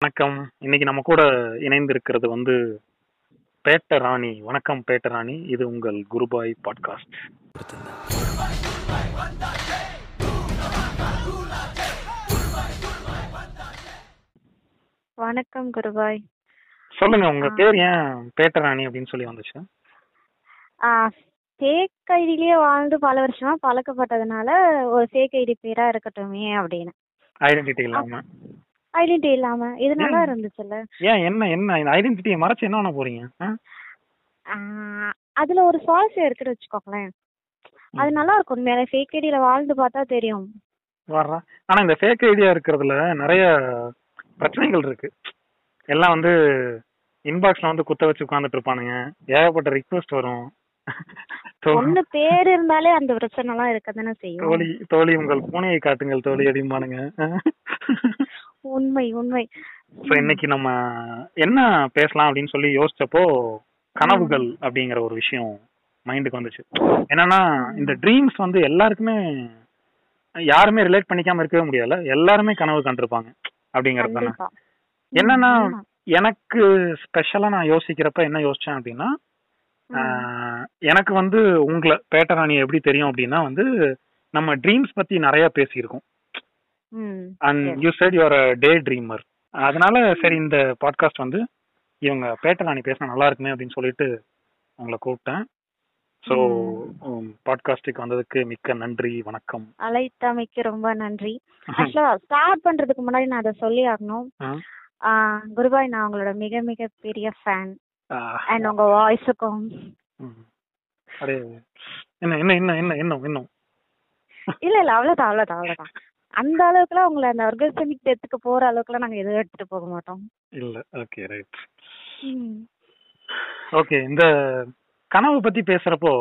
வணக்கம். இன்னைக்கு நம்ம கூட இணைந்திருக்கிறது வந்து பேட்ட ராணி. வணக்கம் பேட்ட ராணி. இது உங்கள் குருபாய் பாட்காஸ்ட். வணக்கம் குருபாய். சொல்லுங்க உங்க. பேர் ஏன் பேட்ட ராணி அப்படின்னு சொல்லி வந்துச்சு? ஃபேக் ஐடிலேயே வாழ்ந்து பல வருஷமா பழக்கப்பட்டதுனால ஒரு ஃபேக் ஐடி பேரா இருக்கட்டுமே அப்படின்னு. ஐடென்டிட்டி இல்லாம. ஐடென்டி இல்லாம இது நல்லா? இருந்துச்சுல்ல? ஏன்? என்ன? என்ன? ஐடென்டிட்டியை மறைச்சு என்ன பண்ண போறீங்க? அதுல ஒரு சுவாரஸ்யம் இருக்குன்னு வச்சுக்கோங்களேன். அது நல்லா இருக்கும். உண்மையாலே ஃபேக் ஐடியில வாழ்ந்து பார்த்தா தெரியும். வர்றா. ஆனா இந்த ஃபேக் ஐடியா இருக்கிறதுல நிறைய பிரச்சனைகள் இருக்கு. எல்லாம் வந்து இன்பாக்ஸ்ல வந்து குத்த வச்சு உட்கார்ந்துட்டு இருப்பானுங்க. ஏகப்பட்ட ரிக்வெஸ்ட் வரும். ஒண்ணு பேர் இருந்தாலே அந்த பிரச்சனை எல்லாம் இருக்கதானே செய்யும். தோழி தோழி உங்கள் பூனையை காட்டுங்கள். தோழி அப்படிம்பானுங்க உண்மை உண்மை. ஸோ இன்னைக்கு நம்ம என்ன பேசலாம் அப்படின்னு சொல்லி யோசிச்சப்போ கனவுகள் அப்படிங்கிற ஒரு விஷயம் மைண்டுக்கு வந்துச்சு. என்னன்னா இந்த ட்ரீம்ஸ் வந்து எல்லாருக்குமே யாருமே ரிலேட் பண்ணிக்காம இருக்கவே முடியல எல்லாருமே கனவு கண்டிருப்பாங்க அப்படிங்கிறது தானே. என்னன்னா. எனக்கு ஸ்பெஷலா நான் யோசிக்கிறப்ப என்ன யோசிச்சேன் அப்படின்னா எனக்கு வந்து உங்களை பேட்டராணி எப்படி தெரியும் அப்படின்னா வந்து நம்ம ட்ரீம்ஸ் பத்தி நிறைய பேசியிருக்கோம். And. You you're a daydreamer அதனால சரி இந்த பாட்காஸ்ட் வந்து இவங்க பேட்டராணி பேசினா நல்லா இருக்குமே அப்படின்னு சொல்லிட்டு உங்களை கூப்பிட்டேன். ஸோ பாட்காஸ்டுக்கு வந்ததுக்கு மிக்க நன்றி வணக்கம். அழைத்தமைக்கு ரொம்ப நன்றி. ஆக்சுவலா ஸ்டார்ட் பண்றதுக்கு முன்னாடி நான் அதை சொல்லி ஆகணும். குருபாய் நான் உங்களோட மிக மிக பெரிய ஃபேன் அண்ட் உங்க வாய்ஸுக்கும் என்ன என்ன என்ன என்ன இன்னும் இன்னும் இல்ல இல்ல அவ்வளவுதான் அவ்வளவுதான் அவ்வளவுதான். அந்த அளவுக்குலாம் உங்களை அந்த ஆர்கனிக் டெத்துக்கு போற அளவுக்குலாம் நாங்க எதுவும் எடுத்துட்டு போக மாட்டோம். இல்ல. Okay right. ஓகே இந்த கனவு பத்தி பேசுறப்போ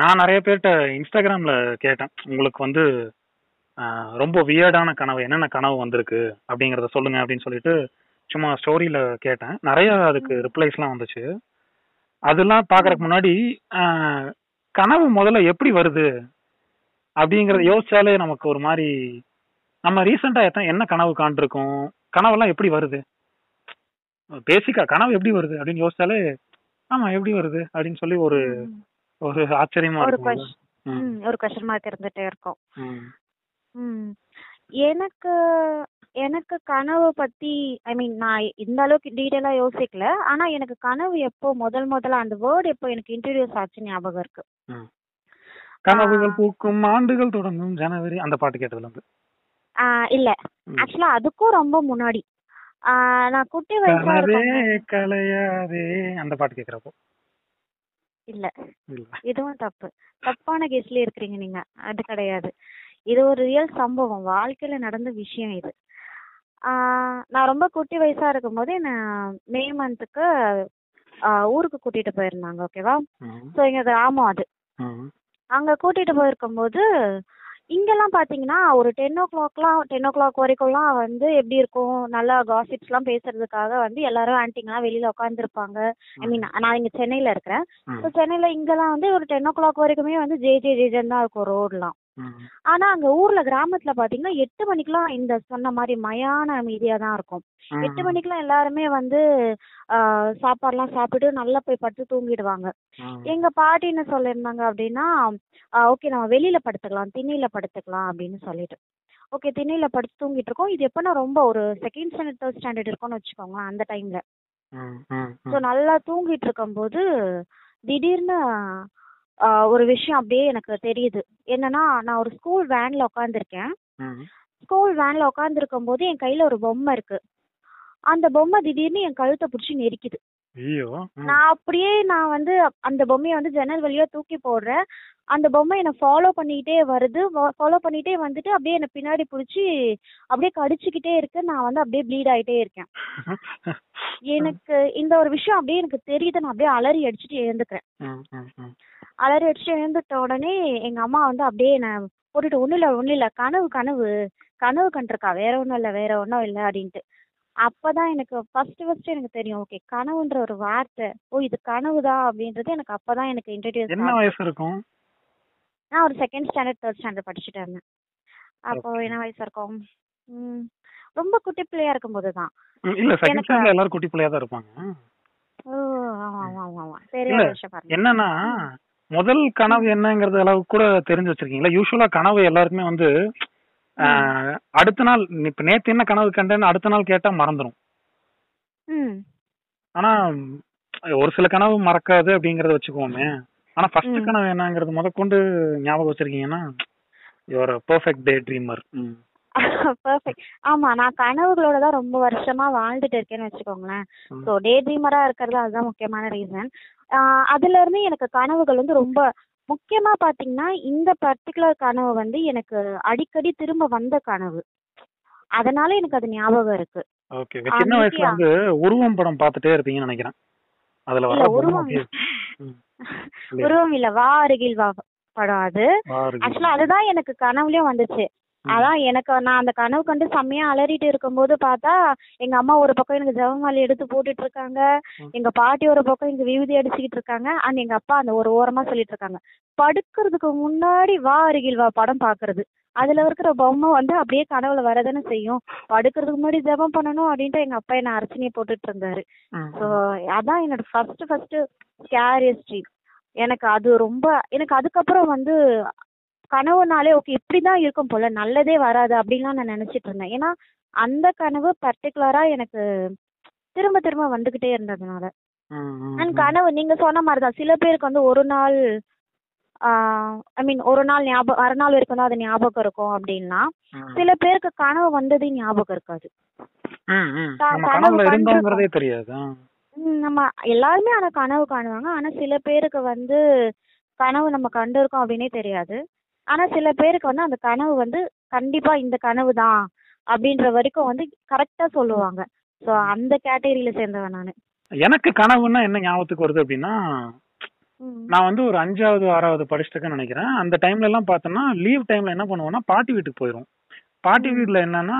நான் நிறைய பேர்கிட்ட இன்ஸ்டாகிராம்ல கேட்டேன். உங்களுக்கு வந்து ரொம்ப வியர்டான கனவு என்னென்ன கனவு வந்திருக்கு? அப்படிங்கறத சொல்லுங்க அப்படின்னு சொல்லிட்டு சும்மா ஸ்டோரியில கேட்டேன். நிறைய அதுக்கு ரிப்ளைஸ்லாம் வந்துச்சு. அதெல்லாம் பாக்குறதுக்கு முன்னாடி கனவு முதல்ல எப்படி வருது? அப்படிங்கறத யோசிச்சாலே நமக்கு ஒரு மாதிரி நம்ம ரீசெண்டா எத்தனை என்ன கனவு காண்டிருக்கோம் கனவெல்லாம் எப்படி வருது? பேசிக்கா கனவு எப்படி வருது? அப்படின்னு யோசிச்சாலே ஆமா எப்படி வருது? அப்படின்னு சொல்லி ஒரு. ஒரு ஆச்சரியமா ஒரு இருக்கும் ஒரு கொஸ்டின் மார்க் இருந்துட்டே இருக்கும். எனக்கு எனக்கு கனவு பத்தி ஐ மீன் நான் இந்த அளவுக்கு டீடைலா யோசிக்கல. ஆனா எனக்கு கனவு எப்போ முதல் முதல்ல அந்த வேர்ட் எப்போ எனக்கு இன்ட்ரடியூஸ் ஆச்சு ஞாபகம் இருக்கு. கனவுகள். பூக்கும் ஆண்டுகள் தொடங்கும் ஜனவரி அந்த பாட்டு கேட்டதுல இருந்து. இல்ல. ஆக்சுவலா அதுக்கும் ரொம்ப முன்னாடி. நான் குட்டி வயசா கனவே இருக்கும் கலையாதே அந்த பாட்டு கேக்குறப்போ. இல்ல. இதுவும் தப்பு. தப்பான கேஸ்ல இருக்கிறீங்க நீங்க. அது கிடையாது. இது ஒரு ரியல் சம்பவம். வாழ்க்கையில நடந்த விஷயம் இது. நான் ரொம்ப குட்டி வயசா இருக்கும்போது என்ன மே மந்த்துக்கு ஊருக்கு கூட்டிட்டு போயிருந்தாங்க ஓகேவா. ஸோ எங்க கிராமம் அது. அங்க கூட்டிட்டு போயிருக்கும்போது இங்கெல்லாம் பாத்தீங்கன்னா ஒரு டென் ஓ கிளாக்லாம் டென் ஓ கிளாக் வரைக்கும்லாம் வந்து எப்படி இருக்கும் நல்லா காசிப்ஸ்லாம் பேசுறதுக்காக வந்து எல்லாரும் ஆன்ட்டிங்கெல்லாம் வெளியில உட்காந்துருப்பாங்க ஐ மீன் நான் இங்க சென்னையில இருக்கிறேன். ஸோ சென்னையில இங்கெல்லாம் வந்து ஒரு டென் ஓ கிளாக் வரைக்குமே வந்து ஜே ஜே ஜேஜன் தான் இருக்கும் ரோட்லாம். ஆனா அங்க ஊர்ல கிராமத்துல பாத்தீங்கன்னா எட்டு மணிக்கெல்லாம் இந்த சொன்ன மாதிரி மயான அமைதியா தான் இருக்கும். எட்டு மணிக்கெல்லாம் எல்லாருமே வந்து ஆஹ் சாப்பாடுலாம் சாப்பிட்டு நல்லா போய் படுத்து தூங்கிடுவாங்க. எங்க பாட்டி என்ன சொல்லியிருந்தாங்க அப்படின்னா ஓகே நம்ம வெளியில படுத்துக்கலாம் திண்ணையில படுத்துக்கலாம் அப்படின்னு சொல்லிட்டு. ஓகே திண்ணையில படுத்து தூங்கிட்டு இருக்கோம். இது எப்பன்னா ரொம்ப ஒரு செகண்ட் ஸ்டாண்டர்ட் தேர்ட் ஸ்டாண்டர்ட் இருக்கும்னு வச்சுக்கோங்களேன் அந்த டைம்ல. ஸோ நல்லா தூங்கிட்டு இருக்கும்போது திடீர்னு ஆஹ் ஒரு விஷயம் அப்படியே எனக்கு தெரியுது. என்னன்னா நான் ஒரு ஸ்கூல் வேன்ல உட்காந்துருக்கேன். ஸ்கூல் வேன்ல உட்காந்துருக்கும் போது என் கையில ஒரு பொம்மை இருக்கு. அந்த பொம்மை திடீர்னு என் கழுத்தை பிடிச்சி நெரிக்குது. நான் அப்படியே நான் வந்து அந்த பொம்மையை வந்து ஜன்னல் வழியா தூக்கி போடுறேன். அந்த பொம்மை என்னை ஃபாலோ பண்ணிக்கிட்டே வருது. ஃபாலோ பண்ணிட்டே வந்துட்டு அப்படியே என்னை பின்னாடி பிடிச்சி அப்படியே கடிச்சுக்கிட்டே இருக்கு. நான் வந்து அப்படியே ப்ளீட் ஆயிட்டே இருக்கேன். எனக்கு இந்த ஒரு விஷயம் அப்படியே எனக்கு தெரியுது. நான் அப்படியே அலறி அடிச்சுட்டு எழுந்துக்கிறேன். அலறி அடிச்சுட்டு எழுந்துட்ட உடனே எங்க அம்மா வந்து அப்படியே என்ன போட்டுட்டு ஒண்ணும் இல்ல ஒண்ணும் இல்ல கனவு கனவு கனவு கண்டிருக்கா? வேற ஒண்ணும் இல்ல வேற ஒண்ணும் இல்ல அப்படின்ட்டு. அப்பதான் எனக்கு ஃபர்ஸ்ட் ஃபர்ஸ்ட் எனக்கு தெரியும் ஓகே கனவுன்ற ஒரு வார்த்தை ஓ இது கனவுதான் அப்படின்றது எனக்கு அப்பதான் எனக்கு இன்ட்ரடியூஸ் என்ன வயசு இருக்கும்? நான் ஒரு செகண்ட் ஸ்டாண்டர்ட் தேர்ட் ஸ்டாண்டர்ட் படிச்சுட்டு இருந்தேன். அப்போ என்ன வயசு இருக்கும்? ரொம்ப குட்டி பிள்ளையா இருக்கும்போது தான். ம், இல்ல செகண்ட் ஸ்டாண்டர்ட்ல எல்லாரும் குட்டி பிள்ளையா தான் இருப்பாங்க. ஓ ஆமா ஆமா ஆமா பாருங்க. என்னன்னா முதல் கனவு என்னங்கிறது அளவுக்கு கூட தெரிஞ்சு வச்சிருக்கீங்களா? யூஸ்வலா கனவு எல்லாருக்குமே வந்து அடுத்த நாள் இப்ப நேத்து என்ன கனவு கண்டேன்னு அடுத்த நாள் கேட்டா மறந்துடும் ஆனா ஒரு சில கனவு மறக்காது அப்படிங்கறத வச்சுக்கோமே. ஆனா ஃபர்ஸ்ட். கனவு என்னங்கிறது முதற்கொண்டு ஞாபகம் வச்சிருக்கீங்கன்னா your perfect day trimmer perfect ஆமா நான் கனவுகளோட தான் ரொம்ப வருஷமா வாழ்ந்துட்டு இருக்கேன்னு வச்சுக்கோங்களேன். ஸோ டே ட்ரீமரா இருக்கிறது அதுதான் முக்கியமான ரீசன் அதுல இருந்து எனக்கு கனவுகள் வந்து ரொம்ப முக்கியமா பாத்தீங்கன்னா இந்த பர்டிகுலர் கனவு வந்து எனக்கு அடிக்கடி திரும்ப வந்த கனவு அதனால எனக்கு அது ஞாபகம் இருக்கு ஓகே சின்ன வயசுல. வந்து உருவம் படம் பார்த்துட்டே இருப்பீங்கன்னு நினைக்கிறேன் அதுல வர உருவம்? உருவம் இல்ல வா அருகில் வா படம் அது. ஆக்சுவலா அதுதான் எனக்கு கனவுலயும் வந்துச்சு. அதான் எனக்கு நான் அந்த கனவு கண்டு செம்மையா அலறிட்டு இருக்கும்போது பார்த்தா எங்க அம்மா ஒரு பக்கம் எனக்கு ஜெபமாலை எடுத்து போட்டுட்டு இருக்காங்க. எங்க பாட்டி ஒரு பக்கம் எனக்கு விபூதி அடிச்சுக்கிட்டு இருக்காங்க. அண்ட் எங்க அப்பா அந்த ஒரு ஓரமா சொல்லிட்டு இருக்காங்க படுக்கிறதுக்கு முன்னாடி வா அருகில் வா படம் பாக்குறது. அதுல இருக்கிற பொம்மை வந்து அப்படியே கனவுல வரதானே செய்யும். படுக்கிறதுக்கு முன்னாடி ஜெபம் பண்ணணும் அப்படின்ட்டு எங்க அப்பா என்ன அர்ச்சனையை போட்டுட்டு இருந்தாரு. ஸோ அதான் என்னோட ஃபர்ஸ்ட் ஃபர்ஸ்ட் ஸ்கேரியஸ்ட் எனக்கு அது ரொம்ப எனக்கு அதுக்கப்புறம் வந்து கனவுனாலே ஓகே இப்படிதான் இருக்கும் போல நல்லதே வராது அப்படின்லாம் நான் நினைச்சிட்டு இருந்தேன். ஏன்னா அந்த கனவு பர்டிகுலரா எனக்கு திரும்ப திரும்ப வந்துகிட்டே இருந்ததுனால. அண்ட். கனவு நீங்க சொன்ன மாதிரி தான் சில பேருக்கு வந்து ஒரு நாள் ஐ மீன் ஒரு நாள் ஞாபகம் மறுநாள் வரைக்கும் தான் அது ஞாபகம் இருக்கும் அப்படின்னா. சில பேருக்கு கனவு வந்ததே ஞாபகம் இருக்காது. கனவு தெரியாது. நம்ம எல்லாருமே ஆனா கனவு காணுவாங்க. ஆனா சில பேருக்கு வந்து கனவு நம்ம கண்டிருக்கோம் அப்படின்னே தெரியாது. ஆனா சில பேருக்கு வந்து அந்த கனவு வந்து கண்டிப்பா இந்த கனவு தான் அப்படின்ற வரைக்கும் வந்து கரெக்டா சொல்லுவாங்க. சோ அந்த கேட்டகரியில சேர்ந்தவன் நானு. எனக்கு கனவுன்னா என்ன ஞாபகத்துக்கு வருது அப்படின்னா. நான் வந்து ஒரு அஞ்சாவது ஆறாவது படிச்சிருக்கேன்னு நினைக்கிறேன். அந்த டைம்ல எல்லாம் பார்த்தோம்னா லீவ் டைம்ல என்ன பண்ணுவோம்னா பாட்டி வீட்டுக்கு போயிடும் பாட்டி. வீட்ல என்னன்னா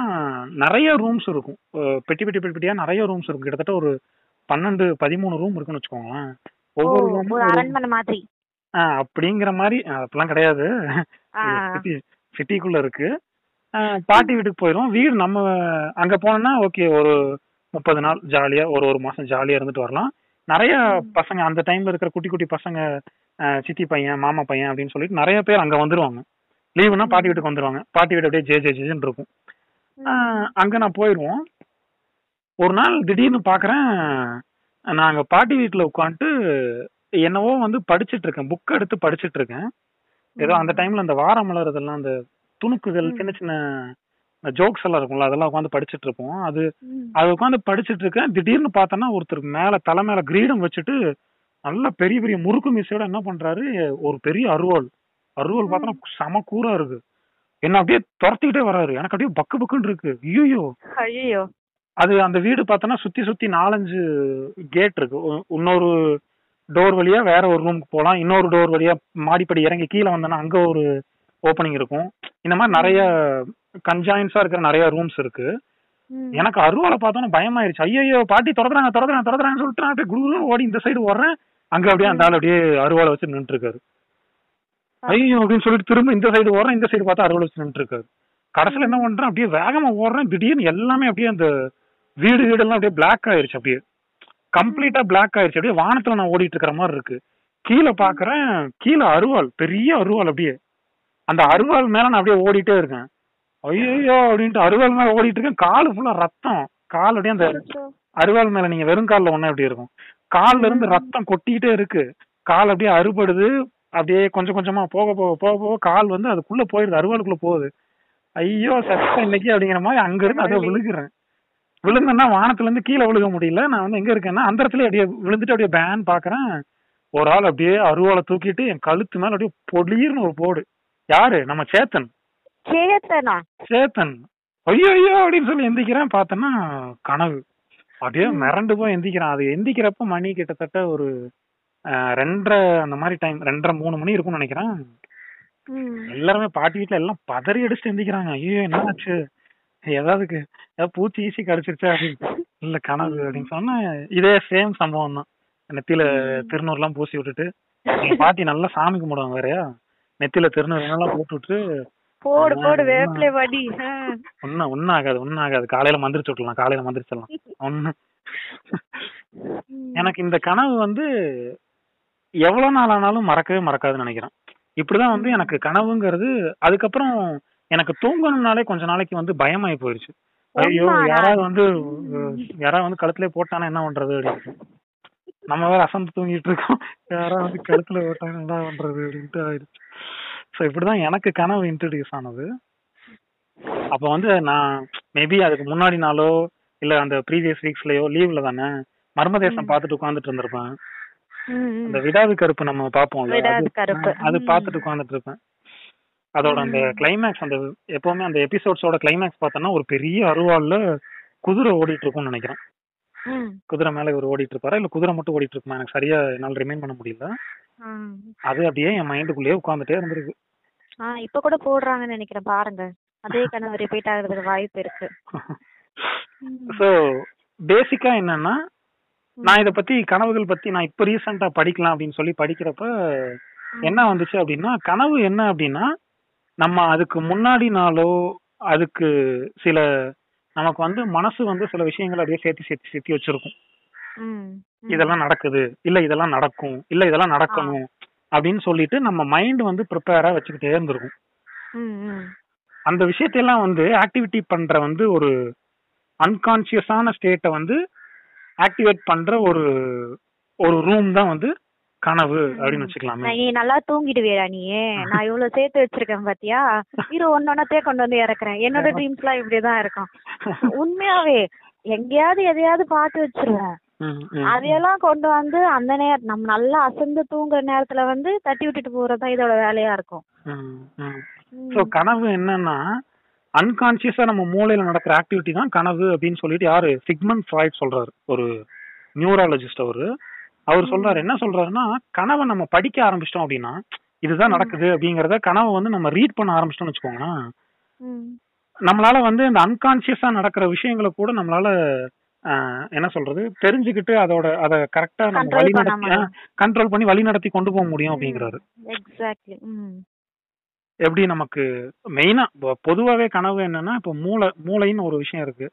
நிறைய ரூம்ஸ் இருக்கும். பெட்டி பெட்டி பெட்டி பெட்டியா நிறைய ரூம்ஸ் இருக்கும். கிட்டத்தட்ட ஒரு பன்னெண்டு பதிமூணு ரூம் இருக்குன்னு வச்சுக்கோங்களேன். ஒவ்வொரு ரூமும் அரண்மனை மாதிரி. அப்படிங்கிற மாதிரி அப்படிலாம் கிடையாது. ஆ, சிட்டி சிட்டிக்குள்ள இருக்கு. பாட்டி வீட்டுக்கு போயிடும் வீடு நம்ம அங்க போனோம்னா ஓகே ஒரு முப்பது நாள் ஜாலியா ஒரு ஒரு மாசம் ஜாலியா இருந்துட்டு வரலாம். நிறைய ம். பசங்க அந்த டைம்ல இருக்கிற குட்டி குட்டி பசங்க சித்தி பையன் மாமா பையன் அப்படின்னு சொல்லிட்டு நிறைய பேர் அங்க வந்துருவாங்க. லீவுனா பாட்டி வீட்டுக்கு வந்துருவாங்க. பாட்டி வீடு அப்படியே ஜே ஜே ஜேன்னு இருக்கும். ம். அங்க நான் போயிடுவோம் ஒரு நாள் திடீர்னு பாக்குறேன் நான் அங்க பாட்டி வீட்டுல உட்காந்துட்டு என்னவோ வந்து படிச்சிட்டு இருக்கேன் புக் எடுத்து படிச்சிட்டு இருக்கேன் ஏதோ அந்த டைம்ல அந்த வார மலர் இதெல்லாம் அந்த துணுக்குகள். சின்ன சின்ன ஜோக்ஸ் எல்லாம் இருக்கும்ல அதெல்லாம் உட்காந்து படிச்சிட்டு இருப்போம் அது. அது உட்காந்து படிச்சிட்டு இருக்கேன் திடீர்னு பார்த்தோன்னா ஒருத்தர் மேல தலை மேல கிரீடம் வச்சுட்டு நல்ல பெரிய பெரிய முறுக்கு மீசையோட என்ன பண்றாரு ஒரு பெரிய அருவாள். அருவாள் பார்த்தோன்னா செம கூரா இருக்கு. என்ன அப்படியே துரத்திக்கிட்டே வராரு. எனக்கு அப்படியே பக்கு பக்குன்னு இருக்கு. ஐயோ ஐயோ அது அந்த வீடு பார்த்தோன்னா சுத்தி சுத்தி நாலஞ்சு கேட் இருக்கு. இன்னொரு டோர் வழியா வேற ஒரு ரூமுக்கு போகலாம் இன்னொரு டோர் வழியா மாடிப்படி இறங்கி கீழே வந்தோன்னா அங்க ஒரு ஓப்பனிங் இருக்கும். இந்த மாதிரி நிறைய கன்ஜாயின்ஸா இருக்கிற நிறைய ரூம்ஸ் இருக்கு. எனக்கு அருவாளை பார்த்தோன்னா பயமாயிருச்சு. ஐயோ பாட்டி திறந்துறாங்க திறந்துறாங்க திறந்துறாங்கன்னு சொல்லிட்டு நான் அப்படியே குரு ஓடி இந்த சைடு ஓடுறேன். அங்க அப்படியே அந்த ஆள் அப்படியே அருவாளை வச்சு நின்றுட்டு இருக்காரு ஐயோ அப்படின்னு சொல்லிட்டு திரும்ப இந்த சைடு ஓடுறேன் இந்த சைடு பார்த்தா அருவாளை வச்சு நின்றுட்டு இருக்காரு கடைசியில என்ன பண்றேன் அப்படியே வேகமா ஓடுறேன். திடீர்னு எல்லாமே அப்படியே அந்த வீடு வீடெல்லாம் அப்படியே பிளாக் ஆயிருச்சு அப்படியே. கம்ப்ளீட்டா பிளாக் ஆயிருச்சு. அப்படியே வானத்துல நான் ஓடிட்டு இருக்கிற மாதிரி இருக்கு. கீழே பாக்குறேன். கீழே அருவாள். பெரிய அருவாள் அப்படியே. அந்த அருவாள் மேல நான் அப்படியே ஓடிட்டே இருக்கேன். ஐயோ அப்படின்ட்டு அருவாள் மேல ஓடிட்டு இருக்கேன் காலு ஃபுல்லா ரத்தம். கால் அப்படியே அந்த. அருவாள் மேல நீங்க வெறும் கால்ல ஒண்ணா எப்படி இருக்கும்? கால்ல இருந்து. ரத்தம் கொட்டிக்கிட்டே இருக்கு. கால் அப்படியே அறுபடுது. அப்படியே கொஞ்சம் கொஞ்சமா போக போக போக போக கால் வந்து அதுக்குள்ள போயிருது. அருவாளுக்குள்ள போகுது. ஐயோ சத்தம் இன்னைக்கு அப்படிங்கிற மாதிரி அங்க இருந்து அப்படியே விழுகுறேன். விழுந்தேன்னா வானத்துல இருந்து கீழே விழுக முடியல. நான் வந்து எங்க இருக்கேன்னா அந்த இடத்துல அப்படியே விழுந்துட்டு அப்படியே பேன் பாக்குறேன். ஒரு ஆள் அப்படியே அருவாளை தூக்கிட்டு என் கழுத்து மேல அப்படியே பொடிர்னு ஒரு போடு. யாரு? நம்ம சேத்தன். சேத்தனா? சேத்தன். ஐயோ ஐயோ அப்படின்னு சொல்லி எந்திக்கிறேன். பார்த்தேன்னா கனவு. அப்படியே. மிரண்டு போய் எந்திக்கிறான். அது எந்திக்கிறப்ப மணி கிட்டத்தட்ட ஒரு ரெண்டரை அந்த மாதிரி டைம் ரெண்டரை மூணு மணி இருக்கும்னு நினைக்கிறேன். எல்லாருமே பாட்டி வீட்டுல எல்லாம் பதறி அடிச்சுட்டு எந்திக்கிறாங்க. ஐயோ என்ன ஆச்சு ஏதாவதுக்கு ஏதாவது பூச்சி ஈசி கடிச்சிருச்சா அப்படின்னு. இல்ல கனவு அப்படின்னு சொன்னா இதே சேம் சம்பவம் தான். நெத்தியில. திருநூறு எல்லாம் பூசி விட்டுட்டு பாட்டி நல்லா சாமி கும்பிடுவாங்க வேறயா நெத்தியில திருநூறு எல்லாம் போட்டு விட்டு போடு போடு வேப்பிலை வடி. ஒன்னும் ஒன்னும் ஆகாது ஒன்னும் ஆகாது. காலையில மந்திரிச்சு விட்டுலாம் காலையில மந்திரிச்சிடலாம். ஒண்ணு. எனக்கு இந்த கனவு வந்து எவ்வளவு நாள் ஆனாலும் மறக்கவே மறக்காதுன்னு நினைக்கிறேன். இப்படிதான் வந்து எனக்கு கனவுங்கிறது அதுக்கப்புறம் எனக்கு தூங்கணும்னாலே கொஞ்ச நாளைக்கு வந்து பயமாயி போயிருச்சு ஐயோ யாராவது வந்து. யாராவது வந்து கழுத்துல போட்டானா என்ன பண்றது அப்படின்னு. நம்ம வேற அசந்து தூங்கிட்டு இருக்கோம். யாராவது வந்து கழுத்துல போட்டாங்க என்ன பண்றது அப்படின்ட்டு ஆயிடுச்சு. ஸோ இப்படிதான் எனக்கு கனவு இன்ட்ரடியூஸ் ஆனது. அப்ப வந்து நான் மேபி அதுக்கு முன்னாடி நாளோ இல்ல அந்த ப்ரீவியஸ் வீக்ஸ்லயோ லீவ்ல தானே மர்மதேசம். பார்த்துட்டு உட்காந்துட்டு இருந்திருப்பேன். அந்த விடாது கருப்பு நம்ம பார்ப்போம்ல அது-. பார்த்துட்டு உட்காந்துட்டு இருப்பேன். அதோட அந்த. கிளைமேக்ஸ் அந்த எப்பவுமே அந்த எபிசோட்ஸோட கிளைமேக்ஸ் பார்த்தோன்னா ஒரு பெரிய அருவாள்ல குதிரை ஓடிட்டு இருக்கும்னு நினைக்கிறேன். குதிரை மேல இவர் ஓடிட்டு இருப்பாரா இல்ல குதிரை மட்டும் ஓடிட்டு இருக்குமா எனக்கு சரியா என்னால ரிமைன் பண்ண முடியல. அது அப்படியே என் மைண்டுக்குள்ளேயே உட்காந்துட்டே இருந்திருக்கு. ஆ இப்ப கூட போடுறாங்கன்னு நினைக்கிறேன் பாருங்க. அதே கனவு ரிப்பீட் ஆகுறதுக்கு வாய்ப்பு இருக்கு. ஸோ பேசிக்கா என்னன்னா நான் இத பத்தி கனவுகள் பத்தி நான் இப்ப ரீசெண்டா படிக்கலாம் அப்படின்னு சொல்லி படிக்கிறப்ப என்ன வந்துச்சு அப்படின்னா கனவு என்ன அப்படின்னா நம்ம அதுக்கு முன்னாடி நாளோ அதுக்கு சில நமக்கு வந்து மனசு வந்து சில விஷயங்களை அப்படியே சேர்த்து சேர்த்து சேர்த்து வச்சிருக்கும். இதெல்லாம் நடக்குது. இல்ல இதெல்லாம் நடக்கும். இல்ல இதெல்லாம் நடக்கணும். அப்படின்னு சொல்லிட்டு நம்ம மைண்ட் வந்து ப்ரிப்பேரா வச்சுக்கிட்டே இருந்திருக்கும். அந்த விஷயத்தையெல்லாம் வந்து ஆக்டிவிட்டி பண்ற வந்து ஒரு அன்கான்சியஸான ஸ்டேட்டை வந்து ஆக்டிவேட் பண்ற ஒரு ஒரு ரூம் தான் வந்து கனவு அப்படின்னு வச்சுக்கலாமே. நீ நல்லா தூங்கிடுவியா நீ. நான் இவ்வளவு சேர்த்து வச்சிருக்கேன் பாத்தியா? இரு ஒன்னொன்னத்தே கொண்டு வந்து இறக்குறேன். என்னோட ட்ரீம்ஸ் எல்லாம் இப்படிதான் இருக்கும். உண்மையாவே எங்கேயாவது எதையாவது பார்த்து வச்சிருவேன். அதையெல்லாம் கொண்டு வந்து அந்த நேரம் நம்ம நல்லா அசந்து தூங்குற நேரத்துல வந்து தட்டி விட்டுட்டு போறதுதான் இதோட வேலையா இருக்கும். ஸோ கனவு என்னன்னா அன்கான்சியஸா நம்ம மூளையில நடக்கிற ஆக்டிவிட்டி தான் கனவு அப்படின்னு சொல்லிட்டு யாரு? சிக்மண்ட் ஃப்ராய்ட் சொல்றாரு. ஒரு நியூராலஜிஸ்ட் அவரு. அவர் சொல்றாரு என்ன சொல்றாருன்னா கனவை நம்ம படிக்க ஆரம்பிச்சிட்டோம் அப்படின்னா இதுதான் நடக்குது அப்படிங்கறத கனவை வந்து நம்ம ரீட் பண்ண ஆரம்பிச்சிட்டோம்னு வச்சுக்கோங்களேன். நம்மளால வந்து இந்த அன்கான்சியஸா நடக்கிற விஷயங்களை கூட நம்மளால என்ன சொல்றது தெரிஞ்சுக்கிட்டு அதோட அத கரெக்டா நம்ம வழி நடத்தி. கண்ட்ரோல் பண்ணி வழி நடத்தி கொண்டு போக முடியும் அப்படிங்கிறாரு. எப்படி நமக்கு மெயினா பொதுவாவே கனவு என்னன்னா இப்ப மூளை மூளைன்னு ஒரு விஷயம் இருக்கு.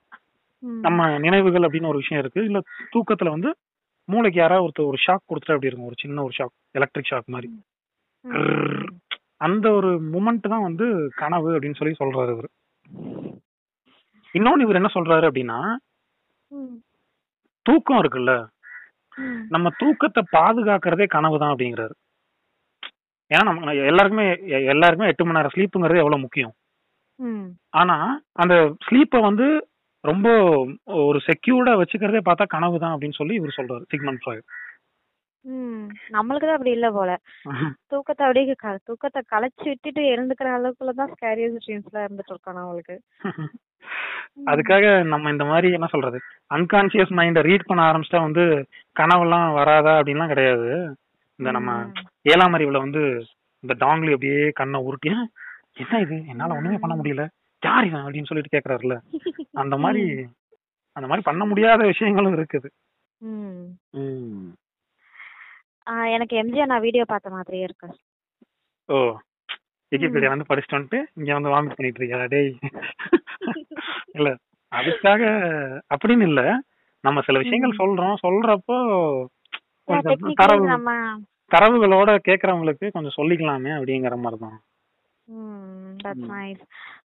நம்ம நினைவுகள் அப்படின்னு ஒரு விஷயம் இருக்கு. இல்ல தூக்கத்துல வந்து மூளைக்கு யாராவது ஒருத்தர் ஒரு ஷாக் கொடுத்துட்டு அப்படி இருக்கும் ஒரு சின்ன ஒரு ஷாக் எலக்ட்ரிக் ஷாக் மாதிரி. அந்த ஒரு மூமெண்ட் தான் வந்து கனவு அப்படின்னு சொல்லி சொல்றாரு இவர் இன்னொன்னு இவர் என்ன சொல்றாரு அப்படின்னா. தூக்கம் இருக்குல்ல. நம்ம தூக்கத்தை பாதுகாக்கிறதே கனவு தான் அப்படிங்கிறாரு ஏன்னா நம்ம எல்லாருக்குமே எல்லாருக்குமே எட்டு மணி நேரம் ஸ்லீப்புங்கிறது எவ்வளவு முக்கியம். ஆனா அந்த ஸ்லீப்பை வந்து ரொம்ப ஒரு செக்யூர்டா வச்சுக்கிறதே பார்த்தா கனவு தான் அப்படின்னு சொல்லி இவர் சொல்றாரு சிக்மன் ஃப்ராய்ட். நம்மளுக்கு தான் அப்படி இல்ல போல. தூக்கத்தை அப்படியே தூக்கத்தை கலைச்சு விட்டுட்டு எழுந்துக்கிற அளவுக்குள்ள தான் ஸ்கேரியஸ் ட்ரீம்ஸ்ல இருந்துட்டு இருக்கோம் நம்மளுக்கு அதுக்காக நம்ம இந்த மாதிரி என்ன சொல்றது? அன்கான்சியஸ் மைண்ட ரீட் பண்ண ஆரம்பிச்சிட்டா வந்து கனவெல்லாம் வராதா அப்படின்லாம் கிடையாது. இந்த நம்ம ஏழாம் அறிவுல வந்து இந்த டாங்லி அப்படியே கண்ணை உருட்டி "ஆ, என்ன இது? என்னால ஒண்ணுமே பண்ண முடியல. யார் இவன் அப்படின்னு சொல்லிட்டு கேக்குறாருல்ல? அந்த மாதிரி அந்த மாதிரி பண்ண முடியாத விஷயங்களும் இருக்குது. எனக்கு எம்ஜிஆர் நான் வீடியோ பார்த்த மாதிரியே இருக்கு. ஓ. விக்கிபீடியா வந்து படிச்சுட்டு வந்துட்டு இங்க வந்து வாமிட் பண்ணிட்டு இருக்கியா? டேய். இல்ல அதுக்காக அப்படின்னு இல்ல. நம்ம சில விஷயங்கள் சொல்றோம். சொல்றப்போ தரவு தரவுகளோட கேக்குறவங்களுக்கு கொஞ்சம் சொல்லிக்கலாமே அப்படிங்கிற மாதிரி தான் தட்ஸ் நைஸ்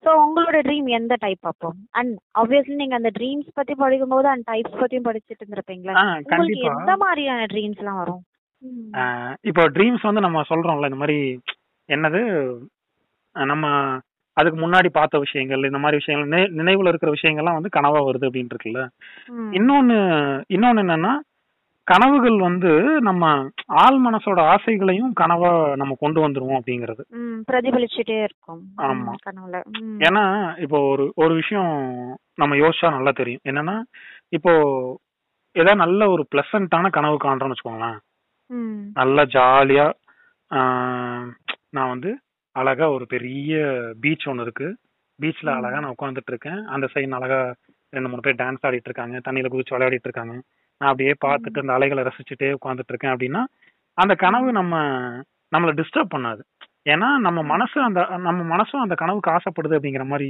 சோ உங்களோட ட்ரீம் எந்த டைப் அப்போ? அண்ட் ஆப்வியஸ்லி நீங்க அந்த ட்ரீம்ஸ் பத்தி படிக்கும்போது அந்த டைப்ஸ் பத்தியும் படிச்சிட்டு இருந்திருப்பீங்களா? உங்களுக்கு எந்த மாதிரியான ட்ரீம்ஸ் எல்லாம் வரும்? இப்போ ட்ரீம்ஸ் வந்து நம்ம சொல்றோம்ல இந்த மாதிரி என்னது? நம்ம அதுக்கு முன்னாடி பார்த்த விஷயங்கள் இந்த மாதிரி விஷயங்கள் நினை- நினைவுல இருக்கிற விஷயங்கள்லாம் வந்து கனவா வருது அப்படின்னு இருக்குல்ல. இன்னொன்னு இன்னொன்னு என்னன்னா கனவுகள் வந்து நம்ம ஆள் மனசோட ஆசைகளையும் கனவா நம்ம கொண்டு வந்துருவோம் அப்படிங்கிறது. பிரதிபலிச்சுட்டே இருக்கும். ஆமா. கனவுல. ஏன்னா இப்போ ஒரு ஒரு விஷயம் நம்ம யோசிச்சா நல்லா தெரியும். என்னன்னா இப்போ ஏதாவது நல்ல ஒரு பிளசண்டான கனவு காண்றோம்னு வச்சுக்கோங்களேன். நல்லா ஜாலியா நான் வந்து அழகா ஒரு பெரிய பீச் ஒன்று இருக்கு. பீச்ல. அழகா நான் உட்காந்துட்டு இருக்கேன். அந்த சைடு அழகா ரெண்டு மூணு பேர் டான்ஸ் ஆடிட்டு இருக்காங்க. தண்ணியில குதிச்சு விளையாடிட்டு இருக்காங்க. நான் அப்படியே பார்த்துட்டு அந்த அலைகளை ரசிச்சுட்டே உட்காந்துட்டு இருக்கேன் அப்படின்னா அந்த கனவு நம்ம நம்மள டிஸ்டர்ப் பண்ணாது. ஏன்னா நம்ம மனசு அந்த நம்ம மனசும் அந்த கனவுக்கு ஆசைப்படுது அப்படிங்கிற மாதிரி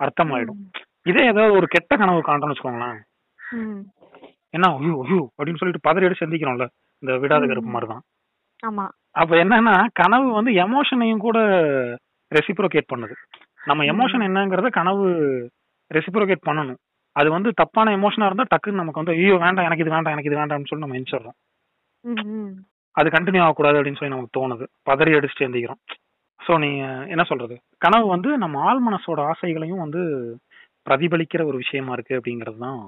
அர்த்தமாயிடும். இதே ஏதாவது ஒரு கெட்ட கனவு காண்றோம்னு வச்சுக்கோங்களேன். என்ன ஐயோ ஐயோ அப்படின்னு சொல்லிட்டு பதறி அடிச்சு சந்திக்கிறோம்ல இந்த விடாத. கருப்பு மாதிரி தான் ஆமா. அப்ப என்னன்னா கனவு வந்து எமோஷனையும் கூட ரெசிப்ரோகேட் பண்ணுது. நம்ம. எமோஷன் என்னங்கறத கனவு ரெசிப்ரோகேட் பண்ணணும். அது வந்து தப்பான எமோஷனா இருந்தா டக்குன்னு நமக்கு வந்து ஐயோ வேண்டாம் எனக்கு இது வேண்டாம் எனக்கு இது வேண்டாம்னு சொல்லி நம்ம எந்திரிச்சிடுறோம். அது கண்டினியூ ஆகக்கூடாது அப்படின்னு சொல்லி நமக்கு தோணுது. பதறி அடிச்சுட்டு எந்திக்கிறோம். ஸோ நீங்க என்ன சொல்றது? கனவு வந்து நம்ம ஆள் மனசோட ஆசைகளையும் வந்து பிரதிபலிக்கிற ஒரு விஷயமா இருக்கு அப்படிங்கிறது தான்